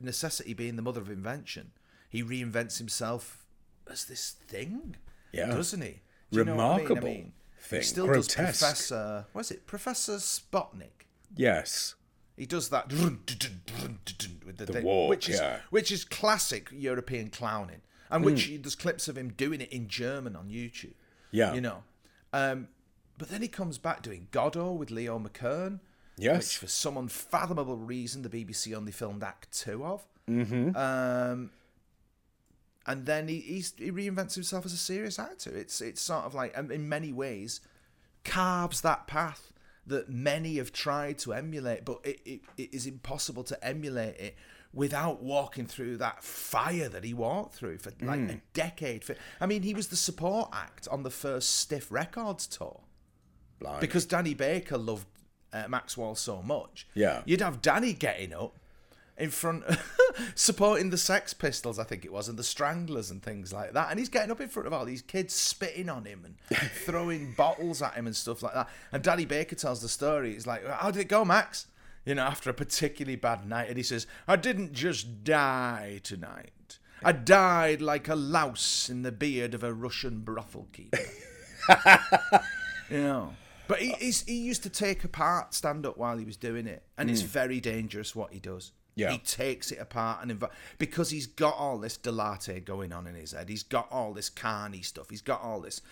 necessity being the mother of invention, he reinvents himself as this thing, Yeah. doesn't he? Do know I mean? I Remarkable mean, thing. He still Grotesque. does Professor. What is it? Professor Spotnik. Yes. He does that with the, thing, walk, which is yeah. which is classic European clowning, and which there's clips of him doing it in German on YouTube. Yeah. you know. Um, but then he comes back doing Godot with Leo McKern, Yes. which for some unfathomable reason the BBC only filmed Act Two of. Mm-hmm. Um, and then he he's, he reinvents himself as a serious actor. It's it's sort of like um, in many ways carves that path that many have tried to emulate, but it, it, it is impossible to emulate it without walking through that fire that he walked through for like Hmm. a decade. For, I mean, he was the support act on the first Stiff Records tour Blimey. because Danny Baker loved uh, Max Wall so much. Yeah. you'd have Danny getting up in front, supporting the Sex Pistols, I think it was, and the Stranglers and things like that. And he's getting up in front of all these kids, spitting on him and throwing bottles at him and stuff like that. And Danny Baker tells the story. He's like, "How did it go, Max?" You know, after a particularly bad night, and he says, "I didn't just die tonight." I died like a louse in the beard of a Russian brothel keeper. you know. But he, he's, he used to take apart stand up while he was doing it, and it's mm. very dangerous what he does. Yeah. He takes it apart and inv- because he's got all this dell'arte going on in his head. He's got all this carny stuff. He's got all this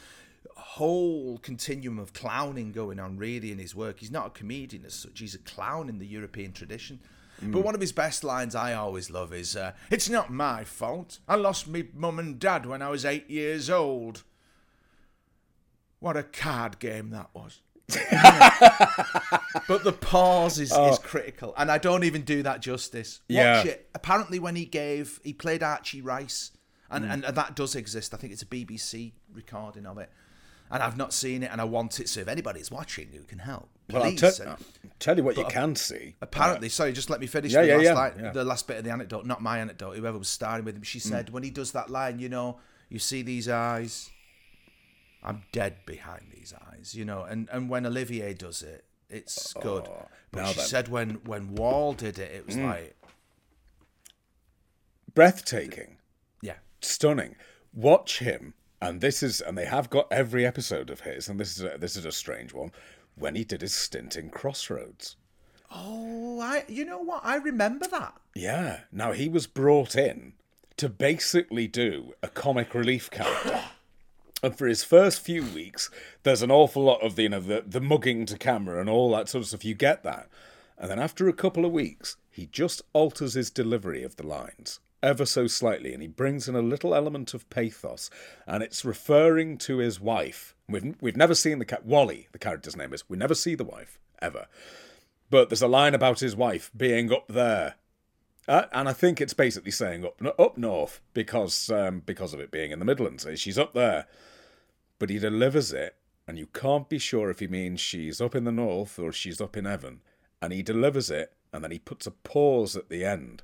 whole continuum of clowning going on really in his work. He's not a comedian as such. He's a clown in the European tradition. But one of his best lines I always love is, uh, "It's not my fault. I lost me mum and dad when I was eight years old." What a card game that was. but the pause is, is critical, and I don't even do that justice. Watch Yeah. it. Apparently, when he gave, he played Archie Rice, and, and that does exist. I think it's a BBC recording of it, and I've not seen it, and I want it. So if anybody's watching who can help, Well, I'll please. tell- I'll tell you what you uh, can see. Apparently, sorry, just let me finish Yeah, the, yeah, last yeah, line, yeah. the last bit of the anecdote, not my anecdote, whoever was starring with him. She mm. said, when he does that line, you know, you see these eyes, I'm dead behind these eyes, you know, and, and when Olivier does it, it's oh, good. But she then. said when, when Wall did it, it was mm. like, Breathtaking. yeah, stunning. Watch him, and this is, and they have got every episode of his, and this is a, this is a strange one. When he did his stint in Crossroads, oh, I, you know what, I remember that. yeah. Now he was brought in to basically do a comic relief character. And for his first few weeks, there's an awful lot of the, you know the, the mugging to camera and all that sort of stuff. You get that, and then after a couple of weeks, he just alters his delivery of the lines ever so slightly, and he brings in a little element of pathos, and it's referring to his wife. We've we've never seen the cat Wally, the character's name is. We never see the wife ever, but there's a line about his wife being up there uh, and I think it's basically saying up up north because um, because of it being in the Midlands. She's up there, but he delivers it, and you can't be sure if he means she's up in the north or she's up in heaven. And he delivers it, and then he puts a pause at the end,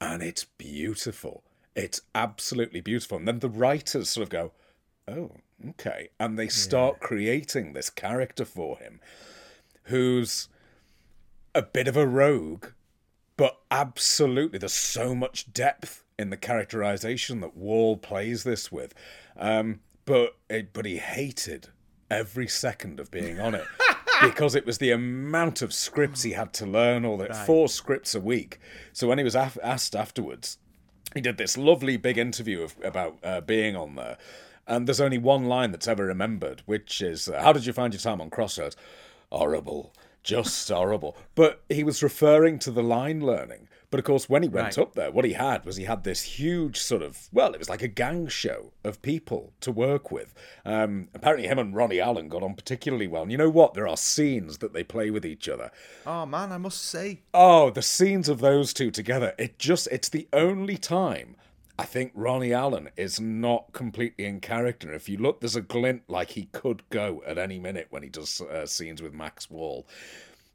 and it's beautiful. It's absolutely beautiful. And then the writers sort of go, "Oh, okay," and they start creating this character for him, who's a bit of a rogue but absolutely, there's so much depth in the characterization that Wall plays this with. Um, but it, but he hated every second of being on it because it was the amount of scripts he had to learn. All that four scripts a week. So when he was af- asked afterwards, he did this lovely big interview of, about uh, being on there. And there's only one line that's ever remembered, which is, uh, "How did you find your time on Crossroads?" Horrible, just horrible. But he was referring to the line learning. But of course, when he went Right. up there, what he had was he had this huge sort of well, it was like a gang show of people to work with. Um, apparently, him and Ronnie Allen got on particularly well. And you know what? There are scenes that they play with each other. Oh man, I must say, Oh, the scenes of those two together. It just, it's the only time I think Ronnie Allen is not completely in character. If you look, there's a glint like he could go at any minute when he does uh, scenes with Max Wall.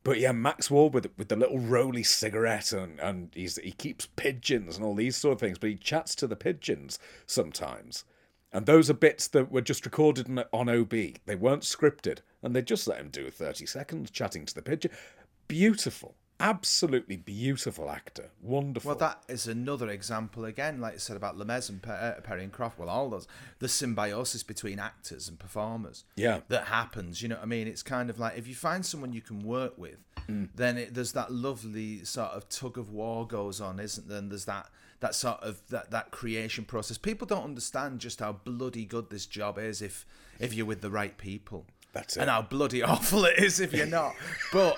But yeah, Max Wall with with the little roly cigarette and, and he's he keeps pigeons and all these sort of things, but he chats to the pigeons sometimes. And those are bits that were just recorded on OB. They weren't scripted, and they just let him do 30 seconds chatting to the pigeon. Beautiful. Absolutely beautiful actor. Wonderful. well, that is another example again, like I said about Lemez and uh, Perry and Croft. Well, all those the symbiosis between actors and performers. Yeah. that happens. You know what I mean? It's kind of like if you find someone you can work with, Mm. then it, there's that lovely sort of tug of war goes on, isn't there? And there's that that sort of that that creation process. People don't understand just how bloody good this job is if if you're with the right people. That's it. And how bloody awful it is if you're not. but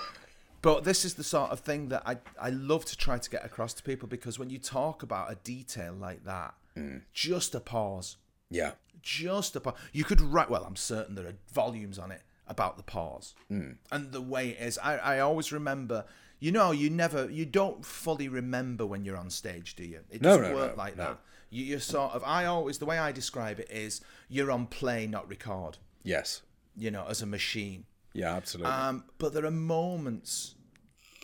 but this is the sort of thing that I I love to try to get across to people because when you talk about a detail like that, Mm. just a pause yeah. just about you could write well i'm certain there are volumes on it about the pause Hmm. and the way it is I, I always remember you know you never you don't fully remember when you're on stage do you it No, doesn't no, work no, like that you, you're sort of i always the way i describe it is you're on play not record Yes. you know as a machine Yeah, absolutely. um, but there are moments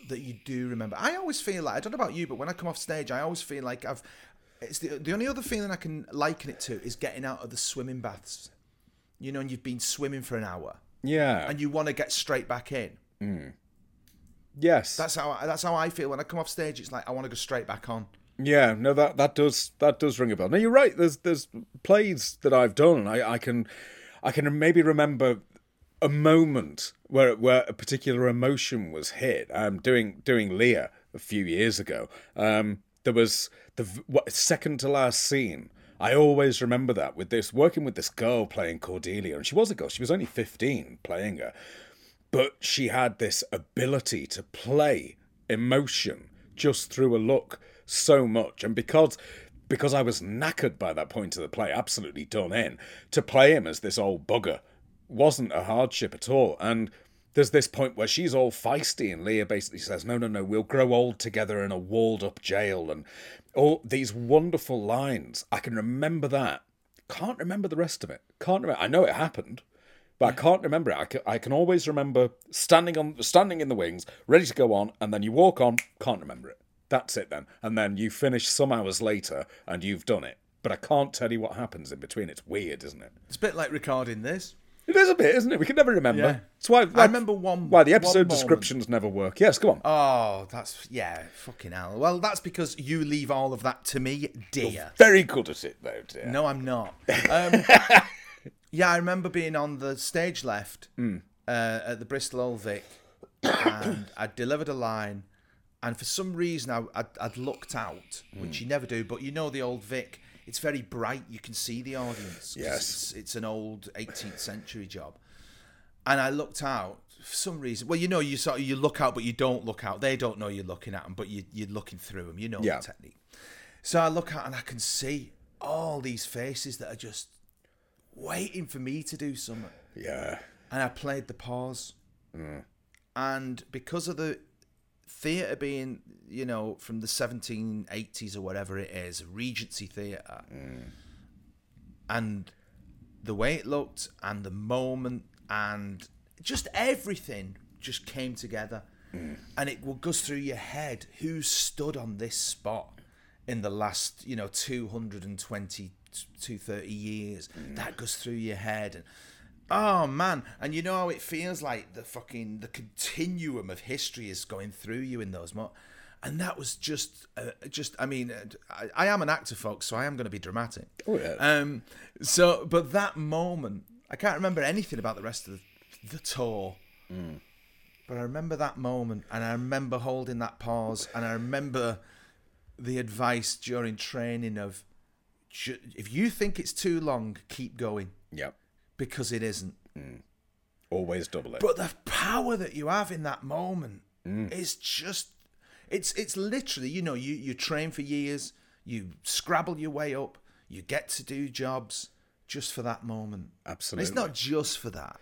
that you do remember. I always feel like I don't know about you, but when I come off stage, I always feel like I've. It's the the only other feeling I can liken it to is getting out of the swimming baths. You know, and you've been swimming for an hour, yeah. and you want to get straight back in. yes. That's how I, that's how I feel when I come off stage. It's like I want to go straight back on. Yeah, no, that that does that does ring a bell. Now you're right. There's there's plays that I've done, I, I can I can maybe remember a moment where where a particular emotion was hit. Um, doing doing Lear a few years ago. Um, there was the what, second to last scene. I always remember that with this working with this girl playing Cordelia, and she was a girl. She was only fifteen playing her, but she had this ability to play emotion just through a look so much, and because because I was knackered by that point of the play, absolutely done in, to play him as this old bugger wasn't a hardship at all. And there's this point where she's all feisty, and Lear basically says, No, no, no, we'll grow old together in a walled up jail. And all these wonderful lines. I can remember that. Can't remember the rest of it. Can't remember. I know it happened. But I can't remember it. I can, I can always remember standing on standing in the wings, ready to go on, and then you walk on. Can't remember it. That's it then. And then you finish some hours later, and you've done it. But I can't tell you what happens in between. It's weird, isn't it? It's a bit like recording this. It is a bit, isn't it? We can never remember. Yeah. It's why, I remember one- Why the episode moment. descriptions never work. Yes, go on. Oh, that's yeah, fucking hell. Well, that's because you leave all of that to me, dear. Very good at it, though, dear. No, I'm not. Um, yeah, I remember being on the stage left uh, at the Bristol Old Vic, and I delivered a line, and for some reason I, I'd, I'd looked out, which you never do, but you know the Old Vic. It's very bright. You can see the audience. Yes. it's, it's an old 18th century job, and I looked out for some reason. Well, you know, you sort of you look out, but you don't look out. They don't know you're looking at them, but you, you're looking through them. You know Yeah. the technique. So I look out and I can see all these faces that are just waiting for me to do something. Yeah. And I played the pause. Mm. And because of the theatre being, you know, from the 1780s or whatever it is, Regency Theatre, mm. and the way it looked and the moment and just everything just came together. Mm. And it will goes through your head who stood on this spot in the last, you know, 220, 230 years. Mm. That goes through your head. And oh man, and you know how it feels like the fucking the continuum of history is going through you in those moments. And that was just, uh, just. I mean, I, I am an actor, folks, so I am going to be dramatic. Oh, yeah. Um. So, but that moment, I can't remember anything about the rest of the, the tour. But I remember that moment, and I remember holding that pause, and I remember the advice during training of, if you think it's too long, keep going Yep. Because it isn't. Always double it. But the power that you have in that moment is just it's it's literally, you know, you, you train for years, you scrabble your way up, you get to do jobs just for that moment. And Absolutely. it's not just for that.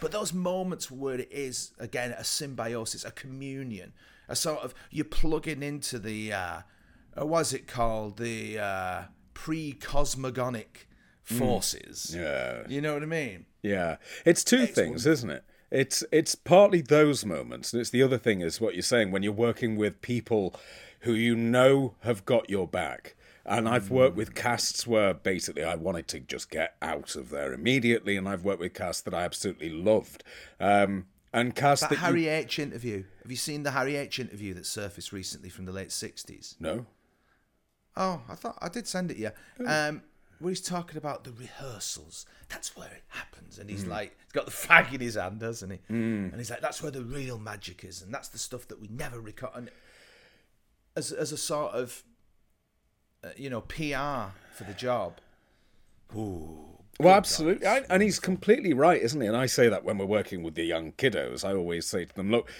But those moments where it is again a symbiosis, a communion, a sort of you're plugging into the uh, uh what's it called? The uh pre-cosmogonic forces. Yeah. You know what I mean? Yeah, it's two things, isn't it? It's it's partly those moments, and it's the other thing is what you're saying when you're working with people who you know have got your back. And I've worked with casts where basically I wanted to just get out of there immediately, and I've worked with casts that I absolutely loved. Um, and casts That that, you- Harry H interview. Have you seen the Harry H interview that surfaced recently from the late sixties? no, Oh, I thought I did send it. Yeah, um, where he's talking about the rehearsals. That's where it happens, and he's like, he's got the fag in his hand, doesn't he? And he's like, that's where the real magic is, and that's the stuff that we never record. And as as a sort of, uh, you know, PR for the job. Ooh. Well, absolutely, I, and he's completely right, isn't he? And I say that when we're working with the young kiddos, I always say to them, "Look,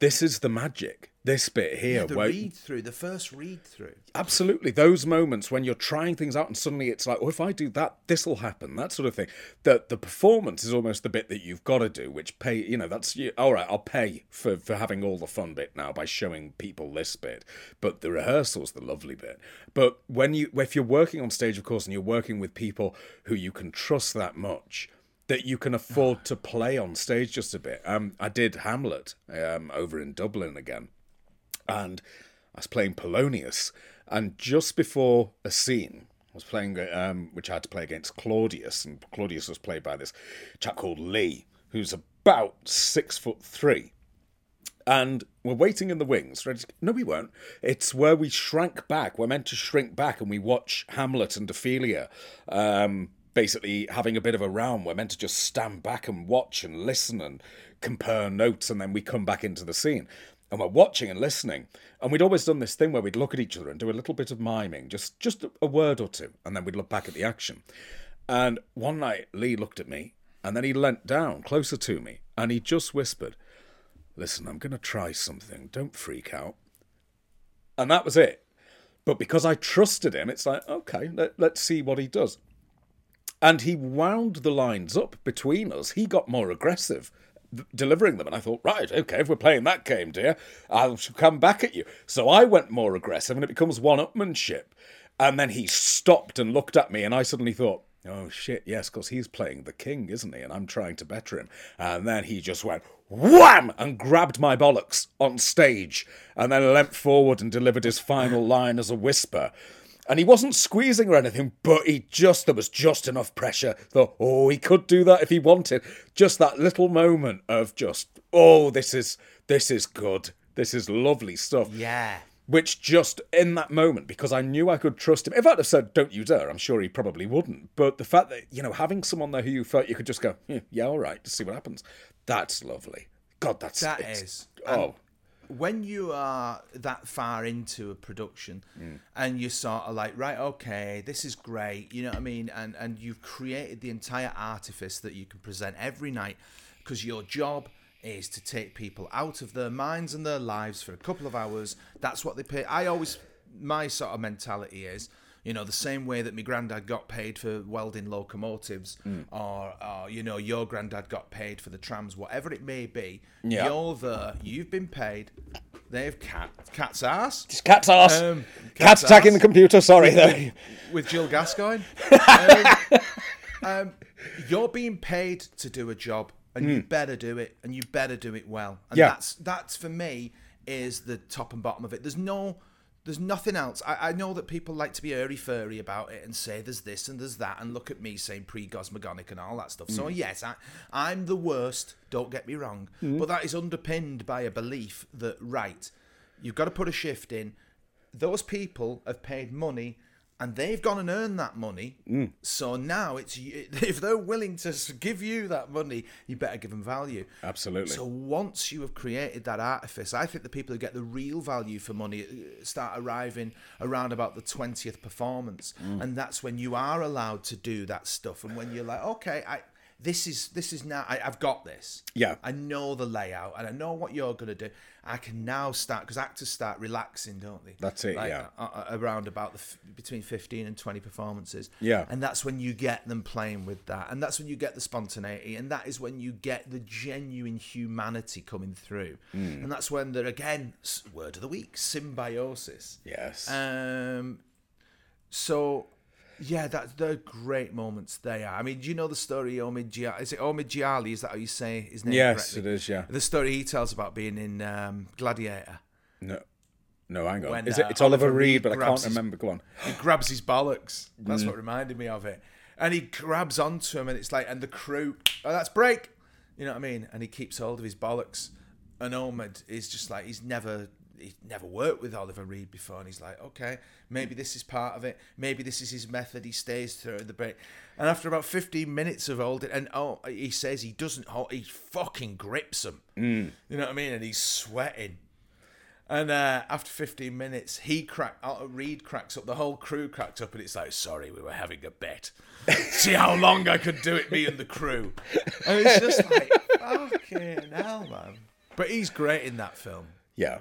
this is the magic. This bit here, The where read through, the first read through. absolutely those moments when you're trying things out, and suddenly it's like, oh, if I do that, this will happen. That sort of thing. The the performance is almost the bit that you've got to do, which pay. You know, that's you, all right. I'll pay for for having all the fun bit now by showing people this bit, but the rehearsal's the lovely bit. But when you if you're working on stage, of course, and you're working with people who you can trust that much that you can afford to play on stage just a bit. Um, I did Hamlet um, over in Dublin again, and I was playing Polonius, and just before a scene, I was playing um, which I had to play against Claudius, and Claudius was played by this chap called Lee, who's about six foot three. And we're waiting in the wings. Ready to... No, we weren't. It's where we shrank back. We're meant to shrink back and we watch Hamlet and Ophelia um, basically having a bit of a round. We're meant to just stand back and watch and listen and compare notes, and then we come back into the scene. And we're watching and listening. And we'd always done this thing where we'd look at each other and do a little bit of miming, just just a word or two, and then we'd look back at the action. And one night, Lee looked at me, and then he leant down closer to me, and he just whispered, "Listen, I'm going to try something. Don't freak out." And that was it. But because I trusted him, it's like, okay, let, let's see what he does. And he wound the lines up between us. He got more aggressive delivering them. And I thought, right, okay, if we're playing that game, dear, I'll come back at you. So I went more aggressive and it becomes one upmanship. And then he stopped and looked at me, and I suddenly thought, oh shit, yes, because he's playing the king, isn't he? And I'm trying to better him. And then he just went wham and grabbed my bollocks on stage and then leapt forward and delivered his final line as a whisper. And he wasn't squeezing or anything, but he just, there was just enough pressure. Thought, oh, he could do that if he wanted. Just that little moment of just, oh, this is, this is good. This is lovely stuff. Yeah. Which just in that moment, because I knew I could trust him. If I'd have said, don't you dare, I'm sure he probably wouldn't. But the fact that, you know, having someone there who you felt you could just go, yeah, yeah all right, to see what happens, that's lovely. God, that's. That is. Oh. When you are that far into a production Mm. and you're sort of like right okay this is great you know what i mean? And and you've created the entire artifice that you can present every night because your job is to take people out of their minds and their lives for a couple of hours. That's what they pay. I always my sort of mentality is you know, the same way that my granddad got paid for welding locomotives, Mm. or, or you know, your granddad got paid for the trams, whatever it may be. Yeah. You're there, you've been paid. They've cat cat's ass It's cat's ass. Um, cat's cat's attacking the computer, sorry. there. with Jill Gascoigne. um, um, you're being paid to do a job, and you better do it, and you better do it well. And. Yeah. that's that's for me is the top and bottom of it. There's no. There's nothing else. I, I know that people like to be airy furry about it and say there's this and there's that and look at me saying pre cosmogonic and all that stuff. So mm. yes, I, I'm the worst. Don't get me wrong, mm. but that is underpinned by a belief that right, you've got to put a shift in. Those people have paid money and they've gone and earned that money. So now it's if they're willing to give you that money, you better give them value. Absolutely. So once you have created that artifice, I think the people who get the real value for money uh, start arriving around about the twentieth performance, and that's when you are allowed to do that stuff. And when you're like, okay, I this is this is now I, I've got this. Yeah. I know the layout and I know what you're gonna do. I can now start because actors start relaxing, don't they? That's it, Like, yeah. uh, around about the f- between fifteen and twenty performances. Yeah. and that's when you get them playing with that, and that's when you get the spontaneity, and that is when you get the genuine humanity coming through, Hmm. and that's when they're again word of the week symbiosis. yes. Um, so yeah, that's they're great moments. They are. I mean, do you know the story Omid Djalili? Is it Omid Djalili? Is that how you say his name? yes, correctly? it is, yeah. The story he tells about being in um, Gladiator. No. No, hang on. When, is uh, it? It's Oliver, Oliver Reed, Reed but I can't his- remember. Go on. He grabs his bollocks. That's Mm. what reminded me of it. And he grabs onto him, and it's like, and the crew, oh, that's break. You know what I mean? And he keeps hold of his bollocks. And Omid is just like, he's never, he's never worked with Oliver Reed before. And he's like, okay, maybe this is part of it. Maybe this is his method. He stays through the break. And after about 15 minutes of holding, and oh, he says he doesn't hold, he fucking grips him. Mm. You know what I mean? And he's sweating. And uh, after 15 minutes, he crack. Uh, Reed cracks up. The whole crew cracked up, and it's like, "Sorry, we were having a bet. See how long I could do it, me and the crew." And it's just like, "Fucking hell, man!" But he's great in that film. Yeah.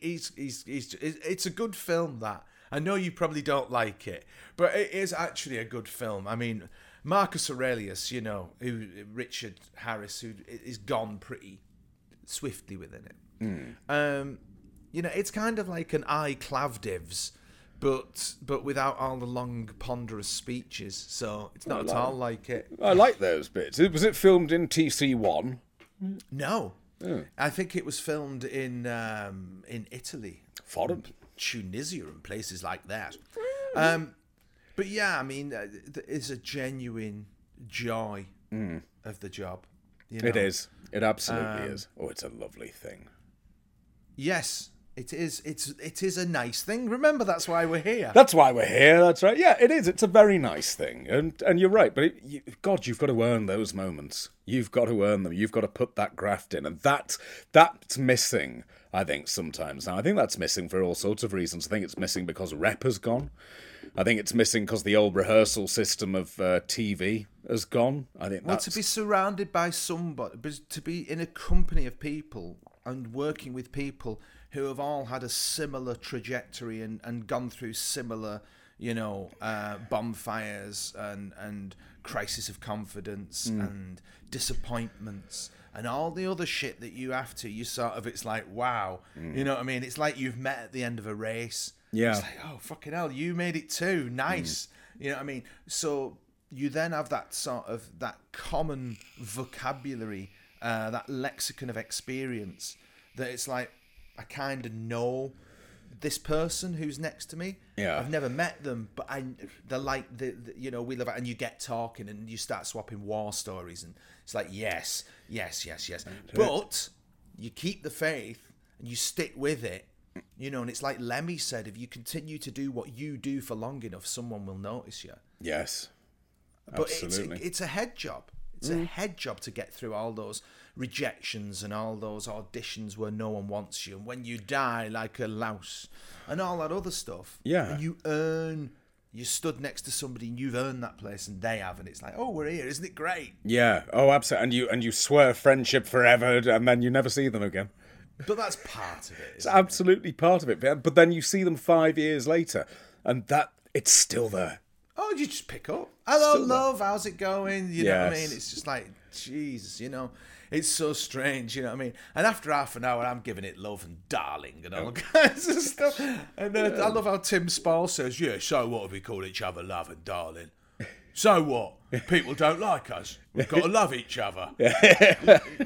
He's, he's, he's, it's a good film. That I know you probably don't like it, but it is actually a good film. I mean, Marcus Aurelius, you know, who Richard Harris, who is gone pretty swiftly within it. Um, you know, it's kind of like an I Claudius, but but without all the long ponderous speeches. So it's not at all like it. I like those bits. Was it filmed in TC1? No, I think it was filmed in um, in Italy, Foreign. Tunisia, and places like that. Um, but yeah, I mean, uh, it's a genuine joy of the job. You know? It is. It absolutely is. Oh, it's a lovely thing. Yes, It is. It's. It is a nice thing. Remember, that's why we're here. That's why we're here. That's right. Yeah, it is. It's a very nice thing, and and you're right. But it, you, God, you've got to earn those moments. You've got to earn them. You've got to put that graft in, and that that's missing. I think sometimes now. I think that's missing for all sorts of reasons. I think it's missing because rep has gone. I think it's missing because the old rehearsal system of uh, TV has gone. I think Well, that's to be surrounded by somebody, to be in a company of people and working with people who have all had a similar trajectory and, and gone through similar, you know, uh, bonfires and, and crisis of confidence and disappointments and all the other shit that you have to. You sort of, it's like, wow. You know what I mean? It's like you've met at the end of a race. Yeah. It's like, oh, fucking hell, you made it too. Nice. You know what I mean? So you then have that sort of that common vocabulary, uh, that lexicon of experience that it's like I kind of know this person who's next to me. Yeah. I've never met them, but I they're like the, the you know we live and you get talking and you start swapping war stories and it's like yes, yes, yes, yes. But you keep the faith and you stick with it. You know, and it's like Lemmy said, if you continue to do what you do for long enough, someone will notice you yes, but it's absolutely. a, it's a head job. It's a mm. head job to get through all those rejections and all those auditions where no one wants you, and when you die like a louse, and all that other stuff. Yeah. and you earn. You stood next to somebody and you've earned that place, and they have, and it's like, oh, we're here, isn't it great? yeah. Oh, absolutely. And you and you swear friendship forever, and then you never see them again. But that's part of it. It's isn't it? absolutely part of it. But but then you see them five years later, and that it's still there. Oh, you just pick up. Hello, Still there. love. How's it going? You know what I mean? It's just like Jesus. You know, it's so strange. You know what I mean? And after half an hour, I'm giving it love and darling and all kinds of stuff. And uh, I love how Tim Spall says, "Yeah, so what if we call each other love and darling? So what? People don't like us. We've got to love each other.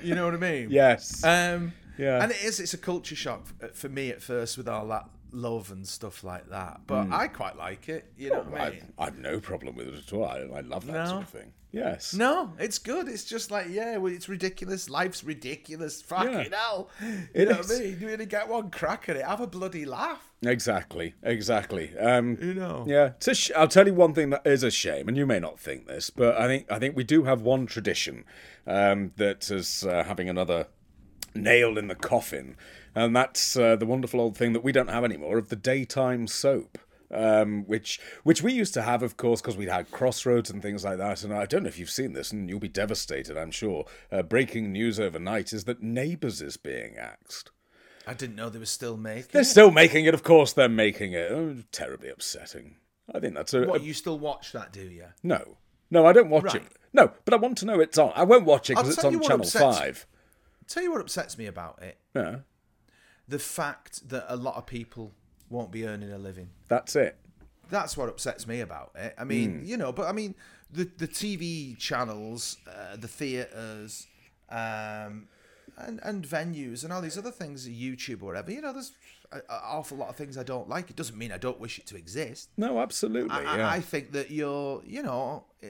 you know what I mean? Yes. Um, Yeah. And it is, it's a culture shock for me at first with all that love and stuff like that. But Hmm. I quite like it. You know what I mean? I've no problem with it at all. I, I love that No? sort of thing. Yes. No, it's good. It's just like, yeah, well, it's ridiculous. Life's ridiculous. Fucking Yeah. hell. You It know is. what I mean? You really get one crack at it. Have a bloody laugh. Exactly. Exactly. Um, You know? Yeah, it's a sh- I'll tell you one thing that is a shame, and you may not think this, but I think I think we do have one tradition um, that is uh, having another nail in the coffin, and that's uh, the wonderful old thing that we don't have anymore of the daytime soap. Um, which which we used to have, of course, because we had Crossroads and things like that. And I don't know if you've seen this, and you'll be devastated, I'm sure. Uh, breaking news overnight is that Neighbours is being axed. I didn't know they were still making They're it. still making it, of course. They're making it. Oh, terribly upsetting. I think that's a, a What, you still watch that, do you? no, no. I don't watch it. No, but I want to know it's on. I won't watch it because it's on Channel upsets- Five. Tell you what upsets me about it Yeah, the fact that a lot of people won't be earning a living. that's it. That's what upsets me about it. I mean, you know, but I mean, the the TV channels, uh, the theaters, um, and and venues, and all these other things, YouTube or whatever. You know, there's an awful lot of things I don't like. It doesn't mean I don't wish it to exist. No, absolutely. I, yeah. I- I think that you're, you know, eh,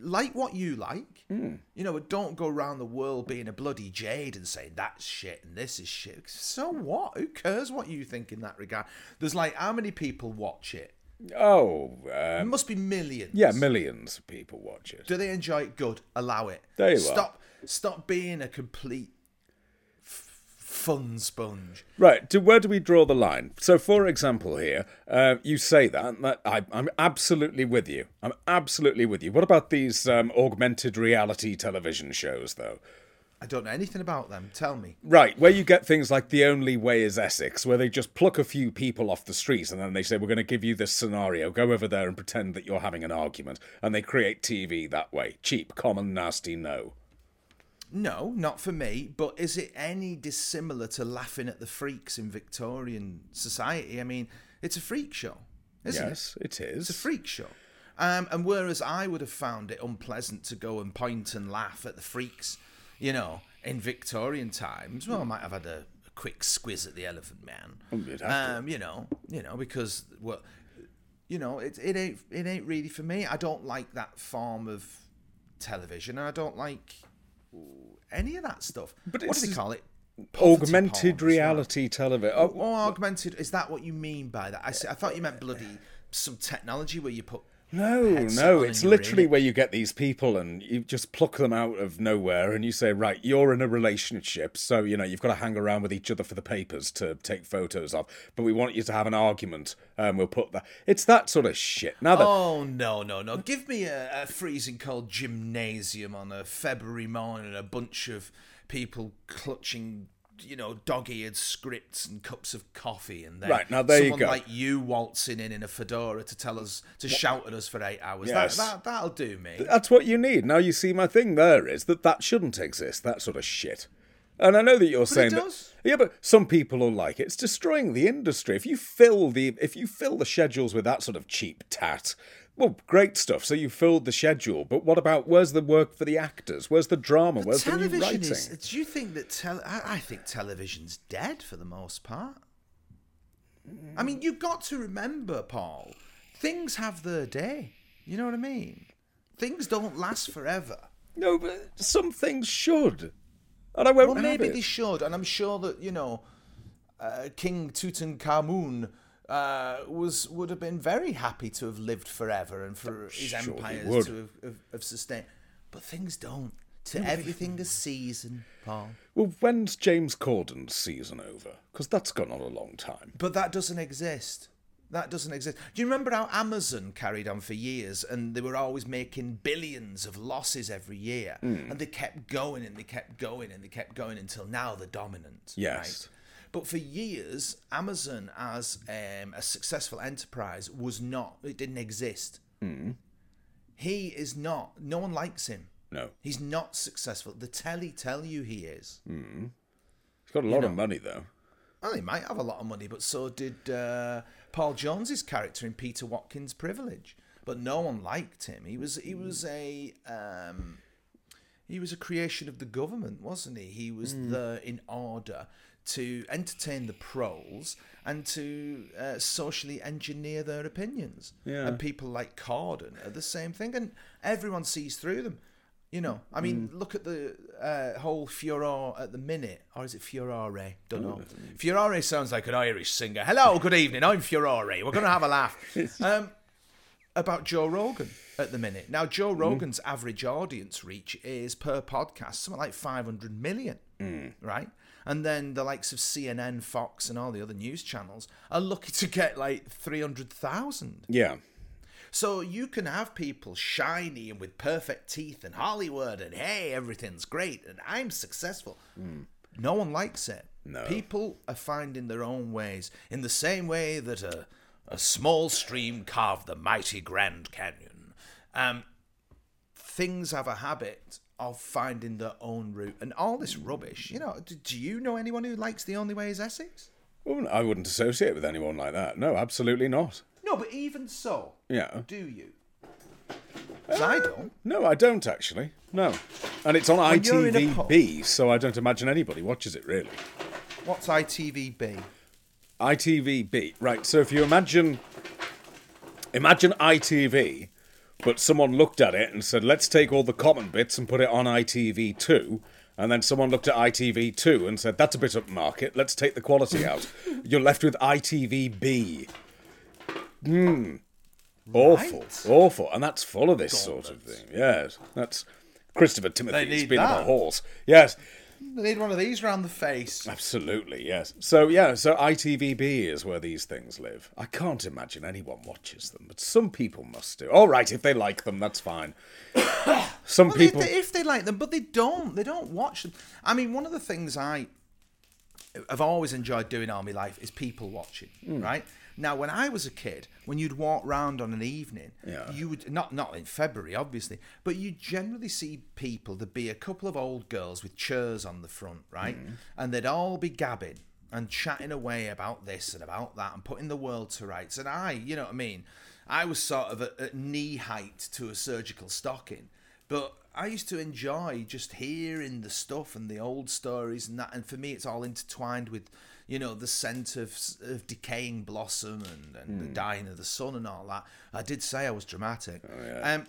like what you like. Hmm. You know, but don't go around the world being a bloody jade and saying that's shit and this is shit. So what? Who cares what you think in that regard? There's like how many people watch it? oh, It um, must be millions. yeah, millions of people watch it. Do they enjoy it? Good. Allow it. There you are. stop, Stop being a complete fun sponge. Right. Do, where do we draw the line? So, for example, here, uh, you say that, that I, I'm absolutely with you. I'm absolutely with you. What about these um, augmented reality television shows, though? I don't know anything about them. Tell me. Right, where you get things like The Only Way is Essex, where they just pluck a few people off the streets and then they say, We're going to give you this scenario. Go over there and pretend that you're having an argument. And they create TV that way. Cheap, common, nasty, no. No, not for me. But is it any dissimilar to laughing at the freaks in Victorian society? I mean, it's a freak show, isn't it? yes, it is. It's a freak show. Um, and whereas I would have found it unpleasant to go and point and laugh at the freaks, you know, in Victorian times, well, I might have had a, a quick squiz at the Elephant Man. to. Um, you know, you know, because well, you know, it it ain't it ain't really for me. I don't like that form of television, and I don't like any of that stuff. But what do it's- they call it? poverty augmented porn as well. reality television. Oh, Or augmented, is that what you mean by that? I, see, I thought you meant bloody some technology where you put. No, no, it's and you're in literally where you get these people and you just pluck them out of nowhere and you say, right, you're in a relationship, so, you know, you've got to hang around with each other for the papers to take photos of, but we want you to have an argument and we'll put that. It's that sort of shit. Now that. Oh no no no! Give me a, a freezing cold gymnasium on a February morning, and a bunch of people clutching, you know, dog-eared scripts and cups of coffee, and then Right, now there you someone go. like you waltzing in in a fedora to tell us to shout at us for eight hours. Yes. That, that that'll do me. That's what you need. Now you see, my thing there is that that shouldn't exist. That sort of shit. And I know that you're saying does. that. Yeah, but some people will like it. It's destroying the industry. If you fill the if you fill the schedules with that sort of cheap tat, well, great stuff. So you filled the schedule, but what about where's the work for the actors? Where's the drama? Where's the new writing? is. Do you think that tele? I, I think television's dead for the most part. I mean, you've got to remember, Paul. Things have their day. You know what I mean? Things don't last forever. No, but some things should. And I won't Well, maybe it. they should, and I'm sure that you know, uh, King Tutankhamun uh, was would have been very happy to have lived forever and for his Sure empires to have, have, have sustained. But things don't. To everything a season, Paul. Well, when's James Corden's season over? Because that's gone on a long time. But that doesn't exist. That doesn't exist. Do you remember how Amazon carried on for years and they were always making billions of losses every year? Hmm. And they kept going and they kept going and they kept going until now they're dominant. Yes. Right? But for years, Amazon as um, a successful enterprise was not, it didn't exist. Hmm. He is not, no one likes him. No, He's not successful. The telly tell you he is. he's got a lot of money though. Well, he might have a lot of money, but so did uh, Paul Jones's character in Peter Watkins' Privilege. But no one liked him. He was he was a um, he was a creation of the government, wasn't he? He was there in order to entertain the pros and to uh, socially engineer their opinions. Yeah. And people like Corden are the same thing, and everyone sees through them. You know, I mean, look at the uh, whole furore at the minute, or is it furore? Don't know. Furore sounds like an Irish singer. Hello, good evening. I'm Furore. We're going to have a laugh. Um, about Joe Rogan at the minute. Now, Joe Rogan's average audience reach is per podcast something like 500 million, right? And then the likes of CNN, Fox, and all the other news channels are lucky to get like 300,000. Yeah. So you can have people shiny and with perfect teeth and Hollywood and hey, everything's great and I'm successful. No one likes it. No. People are finding their own ways in the same way that a, a small stream carved the mighty Grand Canyon. Um, things have a habit of finding their own route and all this rubbish. You know, do, do you know anyone who likes the only way is Essex? Well, I wouldn't associate with anyone like that. No, absolutely not. No, but even so, Yeah. do you? Uh, 'Cause I don't. No, I don't actually. No. And it's on When you're in a pub- ITVBe, so I don't imagine anybody watches it really. What's ITVBe? ITVBe. Right, so if you imagine imagine ITV, but someone looked at it and said, "Let's take all the common bits and put it on ITV2." And then someone looked at ITV2 and said, "That's a bit upmarket. Let's take the quality out." You're left with ITVBe. Hmm. Awful, Right. awful, and that's full of this sort of thing. Yes, that's Christopher Timothy's been on a horse. Yes, They need one of these round the face. Absolutely, yes. So yeah, so ITVBe is where these things live. I can't imagine anyone watches them, but some people must do. All right, if they like them, that's fine. some Well, people, they- if they like them, but they don't. They don't watch them. I mean, one of the things I have always enjoyed doing army life is people watching. Hmm. Right now, when I was a kid, when you'd walk round on an evening, Yeah. you would not not in February, obviously, but you generally see people. There'd be a couple of old girls with chairs on the front, right, Hmm. and they'd all be gabbing and chatting away about this and about that and putting the world to rights. And I, you know what I mean, I was sort of at, at knee height to a surgical stocking, but I used to enjoy just hearing the stuff and the old stories and that. And for me, it's all intertwined with, you know, the scent of, of decaying blossom and, and the dying of the sun and all that. I did say I was dramatic. Um,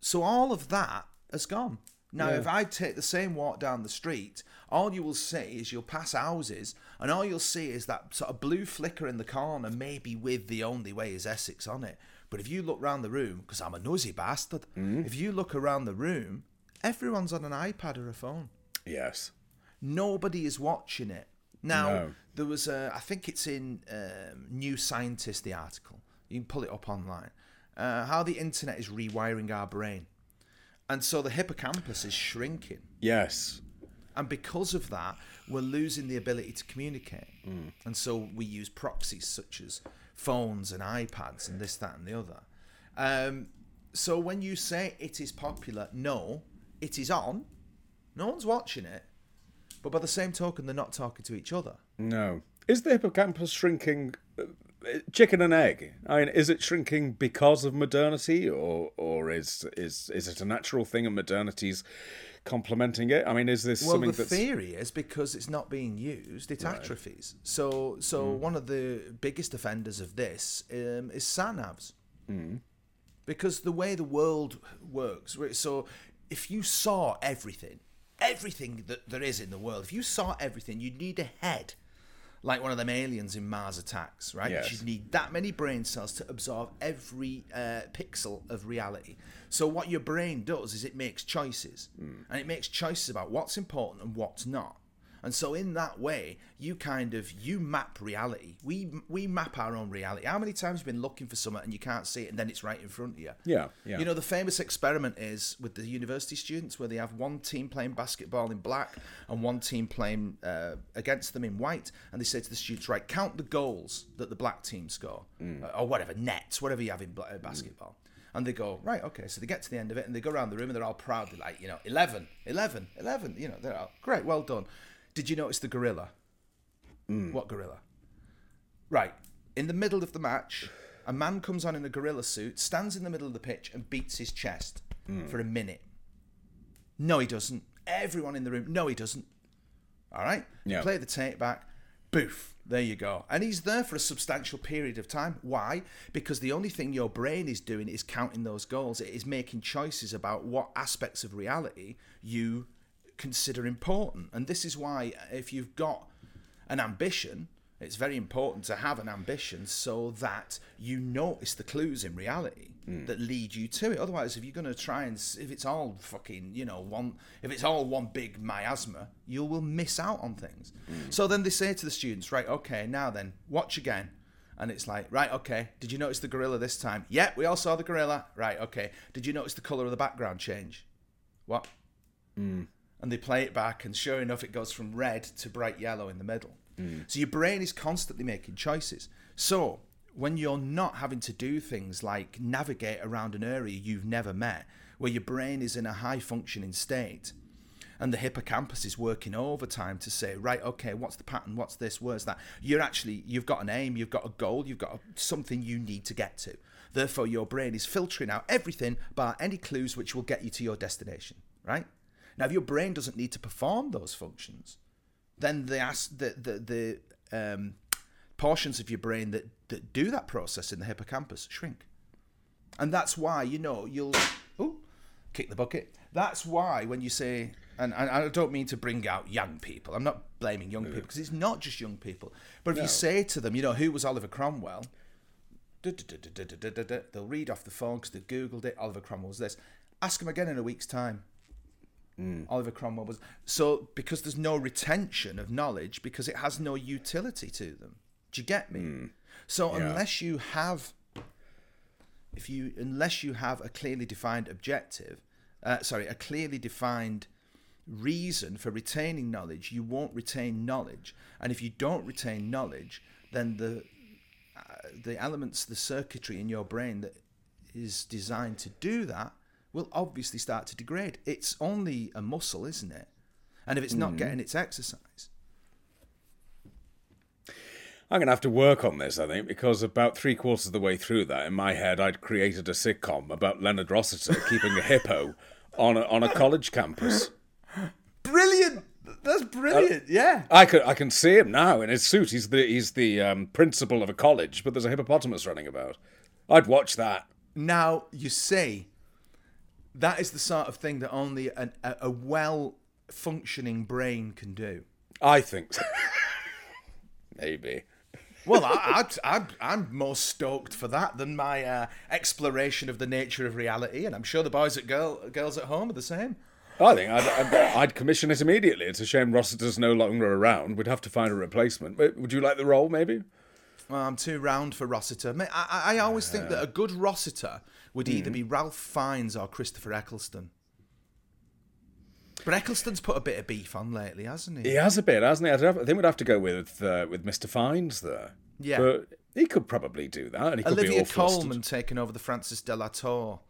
so all of that has gone. Now, Yeah. if I take the same walk down the street, all you will see is you'll pass houses, and all you'll see is that sort of blue flicker in the corner, maybe with the only way is Essex on it. But if you look round the room, because I'm a nosy bastard, Mm. if you look around the room, everyone's on an iPad or a phone. Yes. Nobody is watching it. Now, No. there was a, I think it's in um, New Scientist, the article. You can pull it up online. Uh, how the internet is rewiring our brain. And so the hippocampus is shrinking. Yes. And because of that, we're losing the ability to communicate. Mm. And so we use proxies such as phones and iPads and this, that, and the other. Um, so when you say it is popular, no, it is on. No one's watching it. But by the same token, they're not talking to each other. No. Is the hippocampus shrinking uh, chicken and egg? I mean, is it shrinking because of modernity, or or is is is it a natural thing and modernity's complementing it? I mean, is this Well, something the that's theory is because it's not being used, it atrophies. So, so Hmm. one of the biggest offenders of this um, is satnavs. Hmm. Because the way the world works, so if you saw everything, everything that there is in the world, if you saw everything, you'd need a head. Like one of them aliens in Mars Attacks, right? Yes. You'd need that many brain cells to absorb every uh, pixel of reality. So what your brain does is it makes choices, and it makes choices about what's important and what's not. And so in that way, you kind of you map reality. We we map our own reality. How many times have you been looking for something and you can't see it, and then it's right in front of you? Yeah, yeah. You know the famous experiment is with the university students where they have one team playing basketball in black and one team playing uh, against them in white, and they say to the students, right, count the goals that the black team score, uh, or whatever nets, whatever you have in uh, basketball. And they go, right, okay. So they get to the end of it and they go around the room and they're all proudly like, you know, 11, 11, 11. You know, they're all, great, well done. Did you notice the gorilla? Hmm. What gorilla? Right. In the middle of the match, a man comes on in a gorilla suit, stands in the middle of the pitch, and beats his chest hmm. for a minute. No, he doesn't. Everyone in the room, no, he doesn't. All right? Yeah. Play the tape back. Boof. There you go. And he's there for a substantial period of time. Why? Because the only thing your brain is doing is counting those goals. It is making choices about what aspects of reality you consider important. And this is why, uh, if you've got an ambition, it's very important to have an ambition so that you notice the clues in reality hmm. that lead you to it. Otherwise, if you're going to try and if it's all fucking you know one if it's all one big miasma, you will miss out on things. Hmm. So then they say to the students, right, okay, now then, watch again. And it's like, right, okay. Did you notice the gorilla this time? Yeah, we all saw the gorilla. Right, okay. Did you notice the color of the background change? What? Hmm. And they play it back, and sure enough, it goes from red to bright yellow in the middle. Mm. So your brain is constantly making choices. So when you're not having to do things like navigate around an area you've never met, where your brain is in a high functioning state, and the hippocampus is working overtime to say, right, okay, what's the pattern? What's this? Where's that? You're actually, you've got an aim, you've got a goal, you've got a, something you need to get to. Therefore, your brain is filtering out everything by any clues which will get you to your destination, right? Now, if your brain doesn't need to perform those functions, then the the the, the um, portions of your brain that, that do that process in the hippocampus shrink. And that's why, you know, you'll ooh, kick the bucket. That's why when you say, and, and I don't mean to bring out young people, I'm not blaming young people because it's not just young people. But if you say to them, you know, who was Oliver Cromwell? They'll read off the phone because they've Googled it. Oliver Cromwell was this. Ask them again in a week's time. Oliver Cromwell was. So, because there's no retention of knowledge, because it has no utility to them. Do you get me? So, Yeah. unless you have if you unless you have a clearly defined objective uh, sorry a clearly defined reason for retaining knowledge you won't retain knowledge and if you don't retain knowledge then the uh, the elements the circuitry in your brain that is designed to do that will obviously start to degrade it's only a muscle isn't it and if it's not getting its exercise I'm going to have to work on this, I think, because about three quarters of the way through that, in my head, I'd created a sitcom about Leonard Rossiter keeping a hippo on a, on a college campus. brilliant that's brilliant yeah I could I can see him now in his suit. He's the he's the um, principal of a college, but there's a hippopotamus running about. I'd watch that. Now, you see, That is the sort of thing that only an, a, a well functioning brain can do. I think so. Maybe. Well, I, I, I'm more stoked for that than my uh, exploration of the nature of reality, and I'm sure the boys at girl, girls at home are the same. I think I'd, I'd, I'd commission it immediately. It's a shame Rossiter's no longer around. We'd have to find a replacement. Would you like the role, maybe? Well, I'm too round for Rossiter. I, I I always think that a good Rossiter would either be Ralph Fiennes or Christopher Eccleston. But Eccleston's put a bit of beef on lately, hasn't he? He has a bit, hasn't he? I think we'd have to go with uh, with Mr. Fiennes there. Yeah. But he could probably do that. And he could be Olivia all. Colman taking over the Frances de la Tour.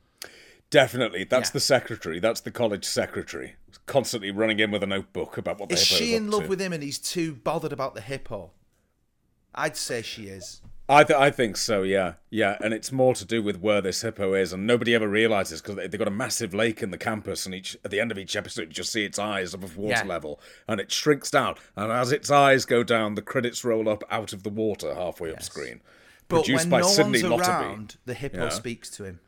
Definitely. That's Yeah. the secretary. That's the college secretary. Constantly running in with a notebook about what the Is hippo's she in love to. with him and he's too bothered about the hippo? I'd say she is. I, th- I think so, yeah. Yeah, and it's more to do with where this hippo is, and nobody ever realizes because they've got a massive lake in the campus, and each at the end of each episode, you just see its eyes above water Yeah. level, and it shrinks down. And as its eyes go down, the credits roll up out of the water halfway up screen. But Produced when by no Sydney one's Lotterby. around, the hippo Yeah. speaks to him.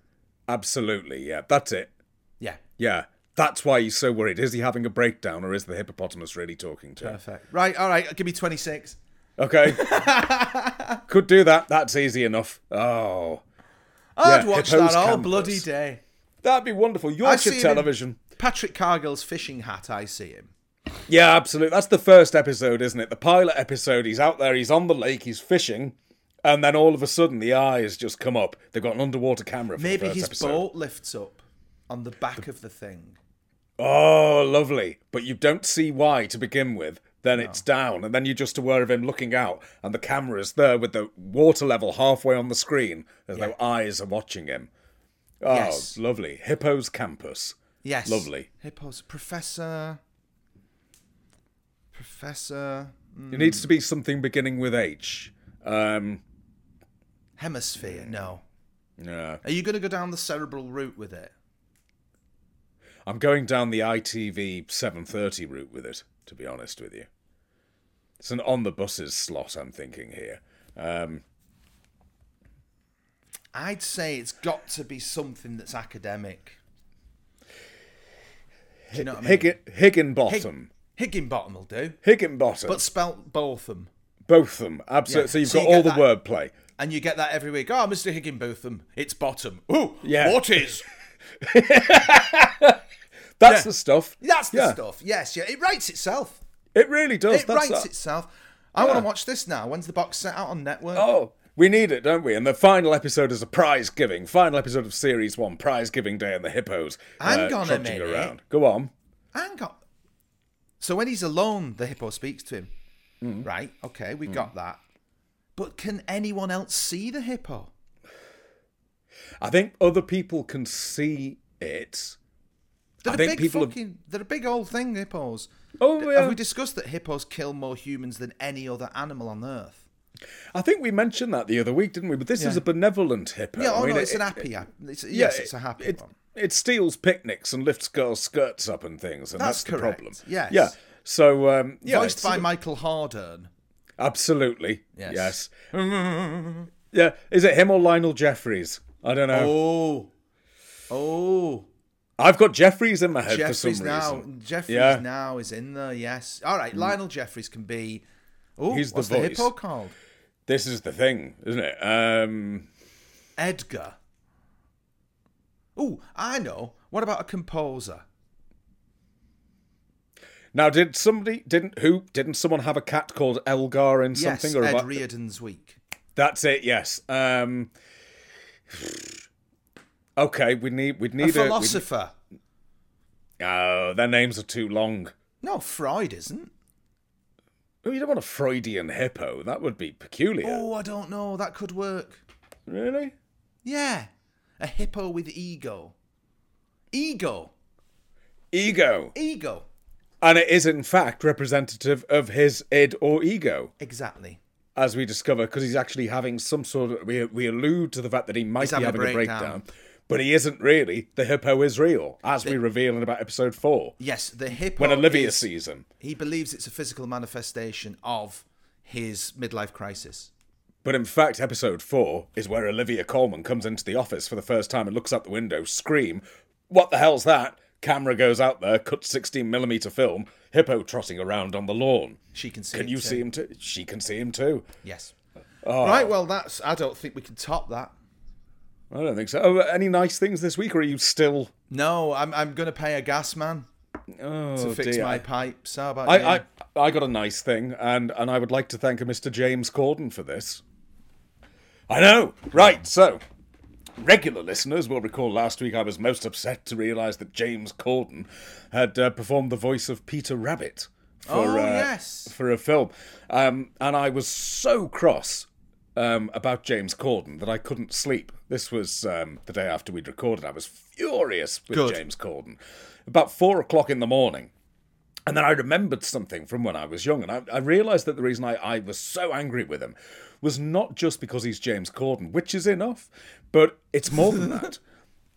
Absolutely, yeah. That's it. Yeah, Yeah. That's why he's so worried. Is he having a breakdown, or is the hippopotamus really talking to him? perfect. Right, all right, give me 26. Okay. Could do that. That's easy enough. Oh. I'd Yeah, watch that all Campus. bloody day. That'd be wonderful. Yorkshire television. Patrick Cargill's fishing hat, I see him. Yeah, absolutely. That's the first episode, isn't it? The pilot episode. He's out there, he's on the lake, he's fishing, and then all of a sudden the eyes just come up. They've got an underwater camera for Maybe the his episode. boat lifts up on the back of the thing. Oh, lovely. But you don't see why to begin with. Then it's down, and then you're just aware of him looking out, and the camera's there with the water level halfway on the screen, as though eyes are watching him. Oh, Yes. lovely. Hippo's Campus. Yes. Lovely. Hippos. Professor. Professor. It needs to be something beginning with H. Um, Hemisphere. No. yeah. Are you going to go down the cerebral route with it? I'm going down the ITV 7:30 route with it. To be honest with you, it's an on the buses slot. I'm thinking here. Um, I'd say it's got to be something that's academic. Do you know what I mean? Higgin, Higginbottom. Higginbottom will do, Higginbottom. but spelt Botham. Both of them. Absolutely. Yeah. So you've So got you all the that- wordplay. And you get that every week. Oh, Mr. Higginbotham, it's bottom. Ooh, Yeah. what is? That's Yeah. the stuff. That's the Yeah. stuff. Yes, yeah. It writes itself. It really does. It That's writes that. itself. I want to watch this now. When's the box set out on network? Oh, we need it, don't we? And the final episode is a prize giving. Final episode of series one, prize giving day, and the hippos. Hang uh, on a minute. around. Go on. Hang on. So when he's alone, the hippo speaks to him. Mm. Right. Okay, we got that. But can anyone else see the hippo? I think other people can see it. They're I a big people have- fucking. They're a big old thing. Hippos. Oh, yeah. Have we discussed that hippos kill more humans than any other animal on Earth? I think we mentioned that the other week, didn't we? But this is a benevolent hippo. Yeah. Oh I mean, no, it- it's an happy. app. It's, yeah, yes, it's a happy it, one. It steals picnics and lifts girls' skirts up and things, and that's, That's the problem. yes. Yeah. So um, yeah, Voiced by Michael Hordern. absolutely. Yes. Yes. yeah. Is it him or Lionel Jeffries? I don't know. Oh. Oh. I've got Jeffries in my head Jeffries for some now. reason. Jeffries Yeah. Now is in there. Yes. All right. Lionel Jeffries can be. Oh, He's the what's the, voice. hippo called? This is the thing, isn't it? Um, Edgar. Oh, I know. What about a composer? now, did somebody didn't who didn't someone have a cat called Elgar in Yes, something or Ed about- Reardon's Week. That's it. Yes. Um, okay, we need we A need a. philosopher. oh, their names are too long. No, Freud isn't. Oh, you don't want a Freudian hippo. That would be peculiar. Oh, I don't know. That could work. Really? Yeah. A hippo with ego. Ego. Ego, Ego. and it is in fact representative of his id or ego. Exactly. as we discover, because he's actually having some sort of. We, we allude to the fact that he might He's be having a a breakdown. But he isn't really. The hippo is real, as we reveal in about episode four, Yes, the hippo. when Olivia is- sees him. He believes it's a physical manifestation of his midlife crisis. But in fact, episode four is where Olivia Colman comes into the office for the first time and looks out the window, scream, what the hell's that? Camera goes out there, cuts 16mm film, hippo trotting around on the lawn. She can see. Him. Can you too. see him too? She can see him too. Yes. Oh. Right. Well, that's. I don't think we can top that. I don't think so. Oh, any nice things this week, or are you still? No, I'm. I'm going to pay a gas man Oh, to fix dear. my pipes. How about I, you? I, I got a nice thing, and, and I would like to thank a Mr. James Corden for this. I know. Right, so, regular listeners will recall last week I was most upset to realise that James Corden had uh, performed the voice of Peter Rabbit for, Oh, uh, yes. for a film. Um, and I was so cross um, about James Corden that I couldn't sleep. This was um, the day after we'd recorded. I was furious with Good. James Corden. About four o'clock in the morning, and then I remembered something from when I was young, and I, I realised that the reason I, I was so angry with him was not just because he's James Corden, which is enough, but it's more than that.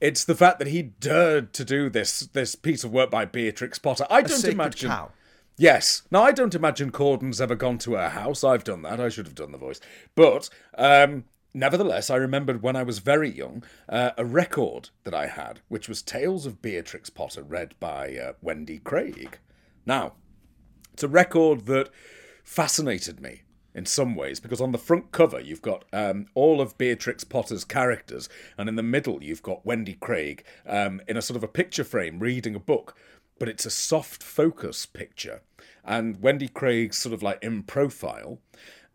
It's the fact that he dared to do this this piece of work by Beatrix Potter. I don't imagine. cow. Yes. Now I don't imagine Corden's ever gone to her house. I've done that. I should have done the voice. But um, nevertheless, I remembered when I was very young uh, a record that I had, which was Tales of Beatrix Potter, read by uh, Wendy Craig. Now, it's a record that fascinated me in some ways because on the front cover you've got um, all of Beatrix Potter's characters, and in the middle you've got Wendy Craig um, in a sort of a picture frame reading a book, but it's a soft focus picture, and Wendy Craig's sort of like in profile,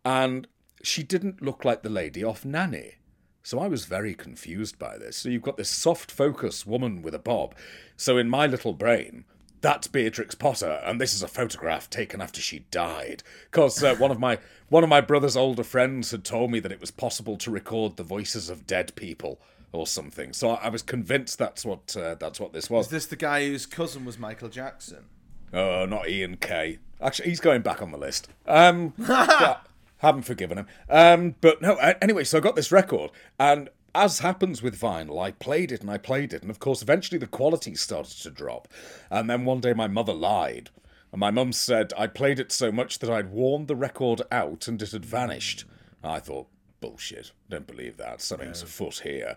and she didn't look like the lady off Nanny. So I was very confused by this. So you've got this soft focus woman with a bob. So in my little brain, that's Beatrix Potter, and this is a photograph taken after she died. Because uh, one of my one of my brother's older friends had told me that it was possible to record the voices of dead people or something. So I I was convinced that's what uh, that's what this was. Is this the guy whose cousin was Michael Jackson? Oh, not Ian Kay. Actually, he's going back on the list. Um, haven't forgiven him. Um, but no, anyway, so I got this record, and as happens with vinyl, I played it and I played it, and of course, eventually the quality started to drop. And then one day my mother lied, and my mum said I played it so much that I'd worn the record out and it had vanished. I thought, bullshit, don't believe that, something's afoot here.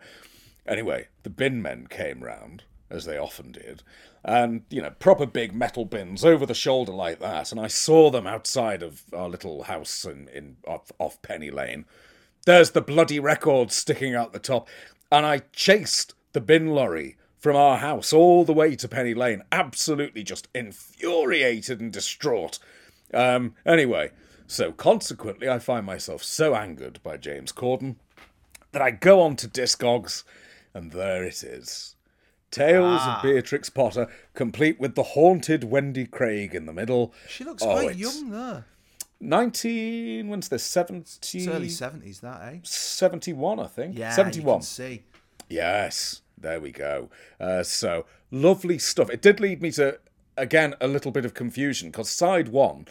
Anyway, the bin men came round, as they often did, and, you know, proper big metal bins over the shoulder like that, and I saw them outside of our little house in, in off, off Penny Lane. There's the bloody record sticking out the top, and I chased the bin lorry from our house all the way to Penny Lane, absolutely just infuriated and distraught. Um, anyway, so consequently, I find myself so angered by James Corden that I go on to Discogs, and there it is. Tales of Beatrix Potter, complete with the haunted Wendy Craig in the middle. She looks Oh, quite young there. 19, when's this? 70, It's early seventies, that eh? 71, I think. Yeah, 71. You can see. Yes, there we go. Uh, so lovely stuff. It did lead me to again a little bit of confusion because side one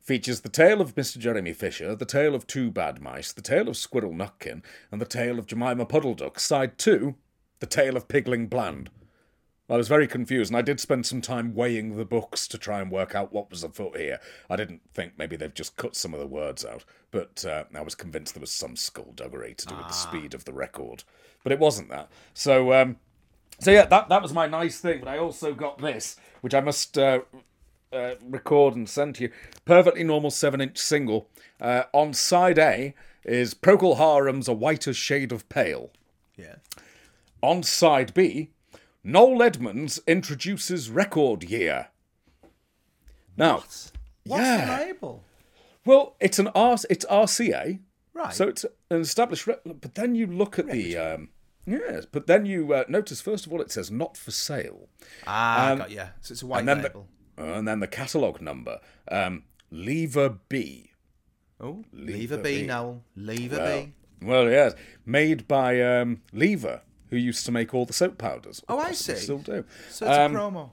features the tale of Mr. Jeremy Fisher, the tale of two bad mice, the tale of Squirrel Nutkin, and the tale of Jemima Puddle Duck. Side two, the tale of Pigling Bland. I was very confused, and I did spend some time weighing the books to try and work out what was afoot here. I didn't think maybe they've just cut some of the words out, but uh, I was convinced there was some skullduggery to do with the speed of the record. But it wasn't that. So, um, so yeah, that that was my nice thing. But I also got this, which I must uh, uh, record and send to you. Perfectly normal seven-inch single. Uh, on side A is Procol Harum's "A Whiter Shade of Pale." Yeah. On side B, Noel Edmonds introduces record year. Now, What's Yeah. the label? well, it's an R, it's RCA, Right. so it's an established. Re- but then you look at the um, yes, but then you uh, notice first of all it says not for sale, ah, got yeah. So it's a white and then the, label. And then the catalogue number, um, Lever B. Oh, leave a Lever B, B. Noel. Leave a Well, B. well, yes, made by um, Lever, who used to make all the soap powders. Oh, I see. Still do. So it's Um, a promo.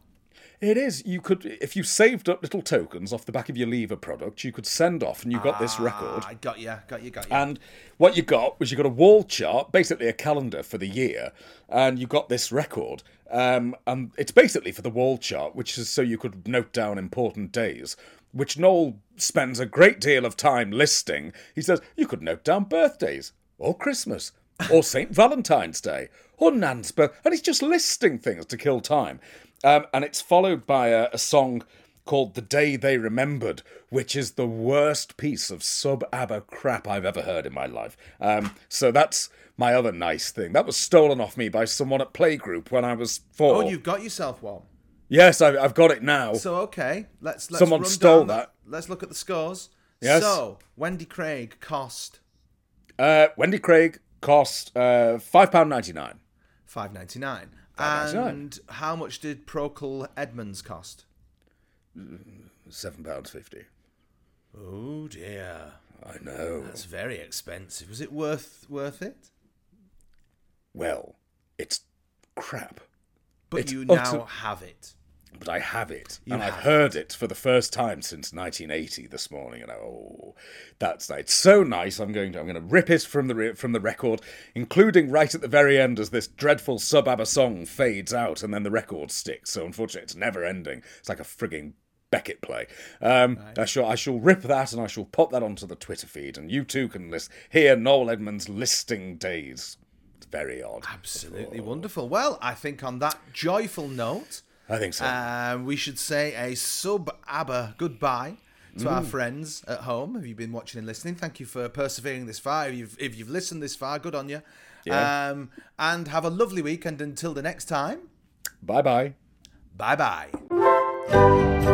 It is. You could, if you saved up little tokens off the back of your lever product, you could send off, and you got this record. I got you, got you, got you. And what you got was you got a wall chart, basically a calendar for the year, and you got this record. Um, and it's basically for the wall chart, which is so you could note down important days, which Noel spends a great deal of time listing. He says you could note down birthdays, or Christmas, or St. Valentine's Day, or Nan's and he's just listing things to kill time. Um, and it's followed by a, a song called The Day They Remembered, which is the worst piece of sub ABBA crap I've ever heard in my life. Um, so that's my other nice thing. That was stolen off me by someone at Playgroup when I was four. Oh, you've got yourself one. Yes, I, I've got it now. So okay, let's let's Someone stole down that. Let's look at the scores. Yes. So Wendy Craig cost Uh, Wendy Craig cost uh, £5.99. five ninety nine. And how much did Procol Edmonds cost? £7.50. Oh dear, I know. that's very expensive. Was it worth worth it? Well, it's crap. But It's you utter- now have it. But I have it, and have I've heard it for the first time since 1980 this morning, and I, oh, that's it's so nice. I'm going to I'm going to rip it from the re- from the record, including right at the very end as this dreadful sub ABBA song fades out, and then the record sticks. So unfortunately, it's never ending. It's like a frigging Beckett play. Um, I shall I shall rip that, and I shall pop that onto the Twitter feed, and you too can list hear Noel Edmonds listing days. It's very odd. Absolutely wonderful. Well, I think on that joyful note, I think so. um, we should say a sub ABBA goodbye to our friends at home. Have you been watching and listening? Thank you for persevering this far. If you've, if you've listened this far, good on you. Yeah. Um, and have a lovely week. And until the next time, bye bye. bye bye.